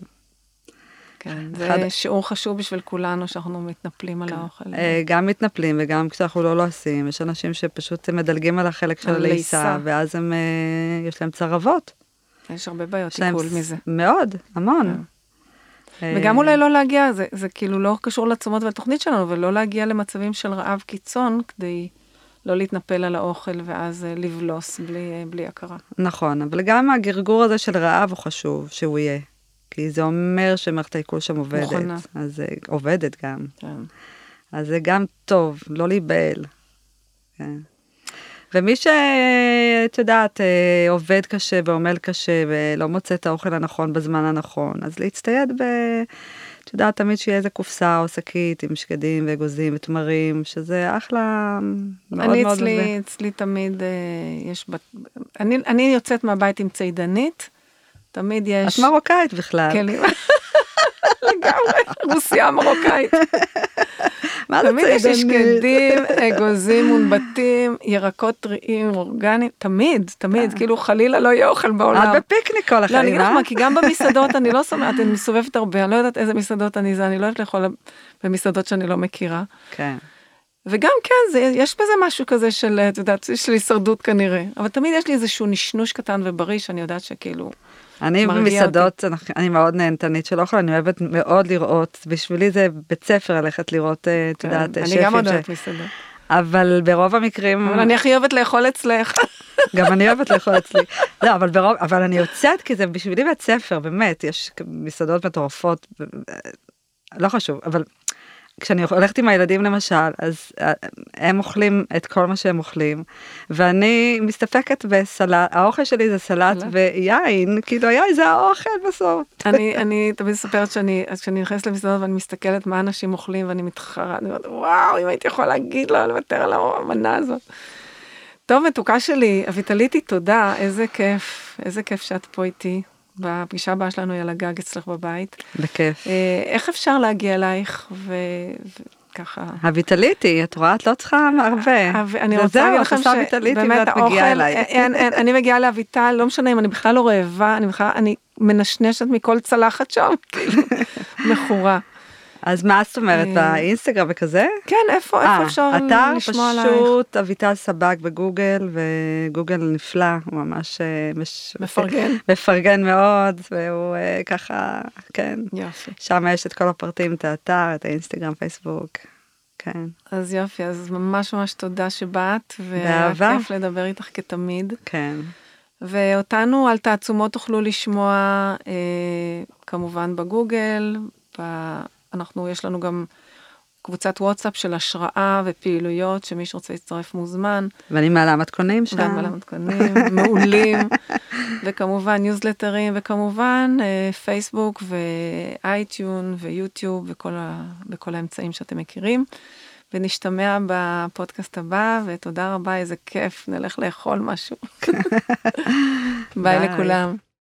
כן, אחד- זה שיעור חשוב בשביל כולנו שאנחנו מתנפלים על האוכל. אה, גם מתנפלים וגם כשאנחנו לא לועסים, יש אנשים שפשוט מדלגים על החלק של הלעיסה, לעיסה. ואז הם, אה, יש להם צרבות. יש הרבה בעיות ס- מזה. מאוד, המון. אה, וגם אולי לא להגיע, זה, זה כאילו לא קשור לתשומות ולתוכנית שלנו, ולא להגיע למצבים של רעב קיצון כדי לא להתנפל על האוכל ואז לבלוס בלי, בלי הכרה. נכון, אבל גם הגרגור הזה של רעב הוא חשוב שהוא יהיה. כי זה אומר שמערכת העיכול שם עובדת. מוכנה. אז זה עובדת גם. כן. אז זה גם טוב, לא להיבהל. כן. ומי שאת יודעת, אה, עובד קשה ועמל קשה ולא מוצא את האוכל הנכון בזמן הנכון, אז להצטייד ב... את יודעת, תמיד שיהיה איזה קופסה או שקית עם שקדים ואגוזים ותמרים, שזה אחלה, מאוד אני מאוד... אצלי, אצלי תמיד אה, יש, בת... אני, אני יוצאת מהבית עם צידנית, תמיד יש את מרוקאית בכלל. כלים. לגמרי, רוסיה מרוקאית. מה זה תמיד יש? שקדים, אגוזים מונבטים, ירקות טריים, אורגניים, תמיד, תמיד, כאילו חלילה לא יהיה אוכל בעולם. את בפיקניק כל לא, אני החיים, אגיד לך אה? מה, כי גם במסעדות אני לא שומעת, אני מסובבת הרבה, אני לא יודעת איזה מסעדות אני זה, אני לא אוהבת לאכול במסעדות שאני לא מכירה. כן. וגם כן, זה, יש בזה משהו כזה של, את יודעת, של הישרדות כנראה, אבל תמיד יש לי איזשהו נשנוש קטן ובריא שאני יודעת שכאילו, אני במסעדות, אנחנו- אני מאוד נהנתנית של אוכל, אני אוהבת מאוד לראות, בשבילי זה בית ספר ללכת לראות, אה, את כן, יודעת, אני שפים. גם מאוד ש- אוהבת מסעדות, אבל ברוב המקרים, אבל אני הכי אוהבת לאכול אצלך. גם אני אוהבת לאכול אצלי. לא, אבל ברוב, אבל אני יוצאת כי זה בשבילי בית ספר, באמת, יש מסעדות מטורפות, ו- לא חשוב, אבל כשאני הולכת עם הילדים למשל, אז אה, הם אוכלים את כל מה שהם אוכלים, ואני מסתפקת בסלט, האוכל שלי זה סלט סלט? ויין, כאילו היין זה האוכל בסוף. אני, אני תמיד מספרת שאני, אז כשאני נכנסת למסעדות ואני מסתכלת מה אנשים אוכלים ואני מתחרה, אני אומרת, וואו, אם הייתי יכולה להגיד לו, לוותר על המנה הזאת. טוב, מתוקה שלי, אביטליטי, תודה, איזה כיף, איזה כיף שאת פה איתי. בפגישה הבאה שלנו היא על הגג אצלך בבית. בכיף. אה, איך אפשר להגיע אלייך ו- וככה... הוויטליטי, את רואה, את לא צריכה הרבה. אה, ואני זה רוצה להגיד את לכם ויטליטי שבאמת האוכל, אני מגיעה לאביטל, לא משנה אם אני בכלל לא רעבה, אני בכלל, אני מנשנשת מכל צלחת שם, כאילו, מכורה. אז מה זאת אומרת, אה, באינסטגרם וכזה? כן, איפה, איפה אה, אפשר אתר לשמוע עלייך? פשוט אביטל סבג בגוגל, וגוגל נפלא, הוא ממש אה, מש- מפרגן. מפרגן מאוד, והוא אה, ככה, כן, יופי. שם יש את כל הפרטים, את האתר, את האינסטגרם, פייסבוק, כן, אז יופי, אז ממש ממש תודה שבאת, והיה. כיף לדבר איתך כתמיד. כן, ואותנו על תעצומות תוכלו לשמוע אה, כמובן בגוגל, ב... אנחנו, יש לנו גם קבוצת וואטסאפ של השראה ופעילויות, שמי שרוצה להצטרף מוזמן, ואני מעלה מתכונים שם. גם על המתכונים מעולים, וכמובן ניוזלטרים, וכמובן אה, פייסבוק ואייטיון ויוטיוב וכל ה... בכל האמצעים שאתם מכירים. ונשתמע בפודקאסט הבא, ותודה רבה, איזה כיף, נלך לאכול משהו. ביי. לכולם.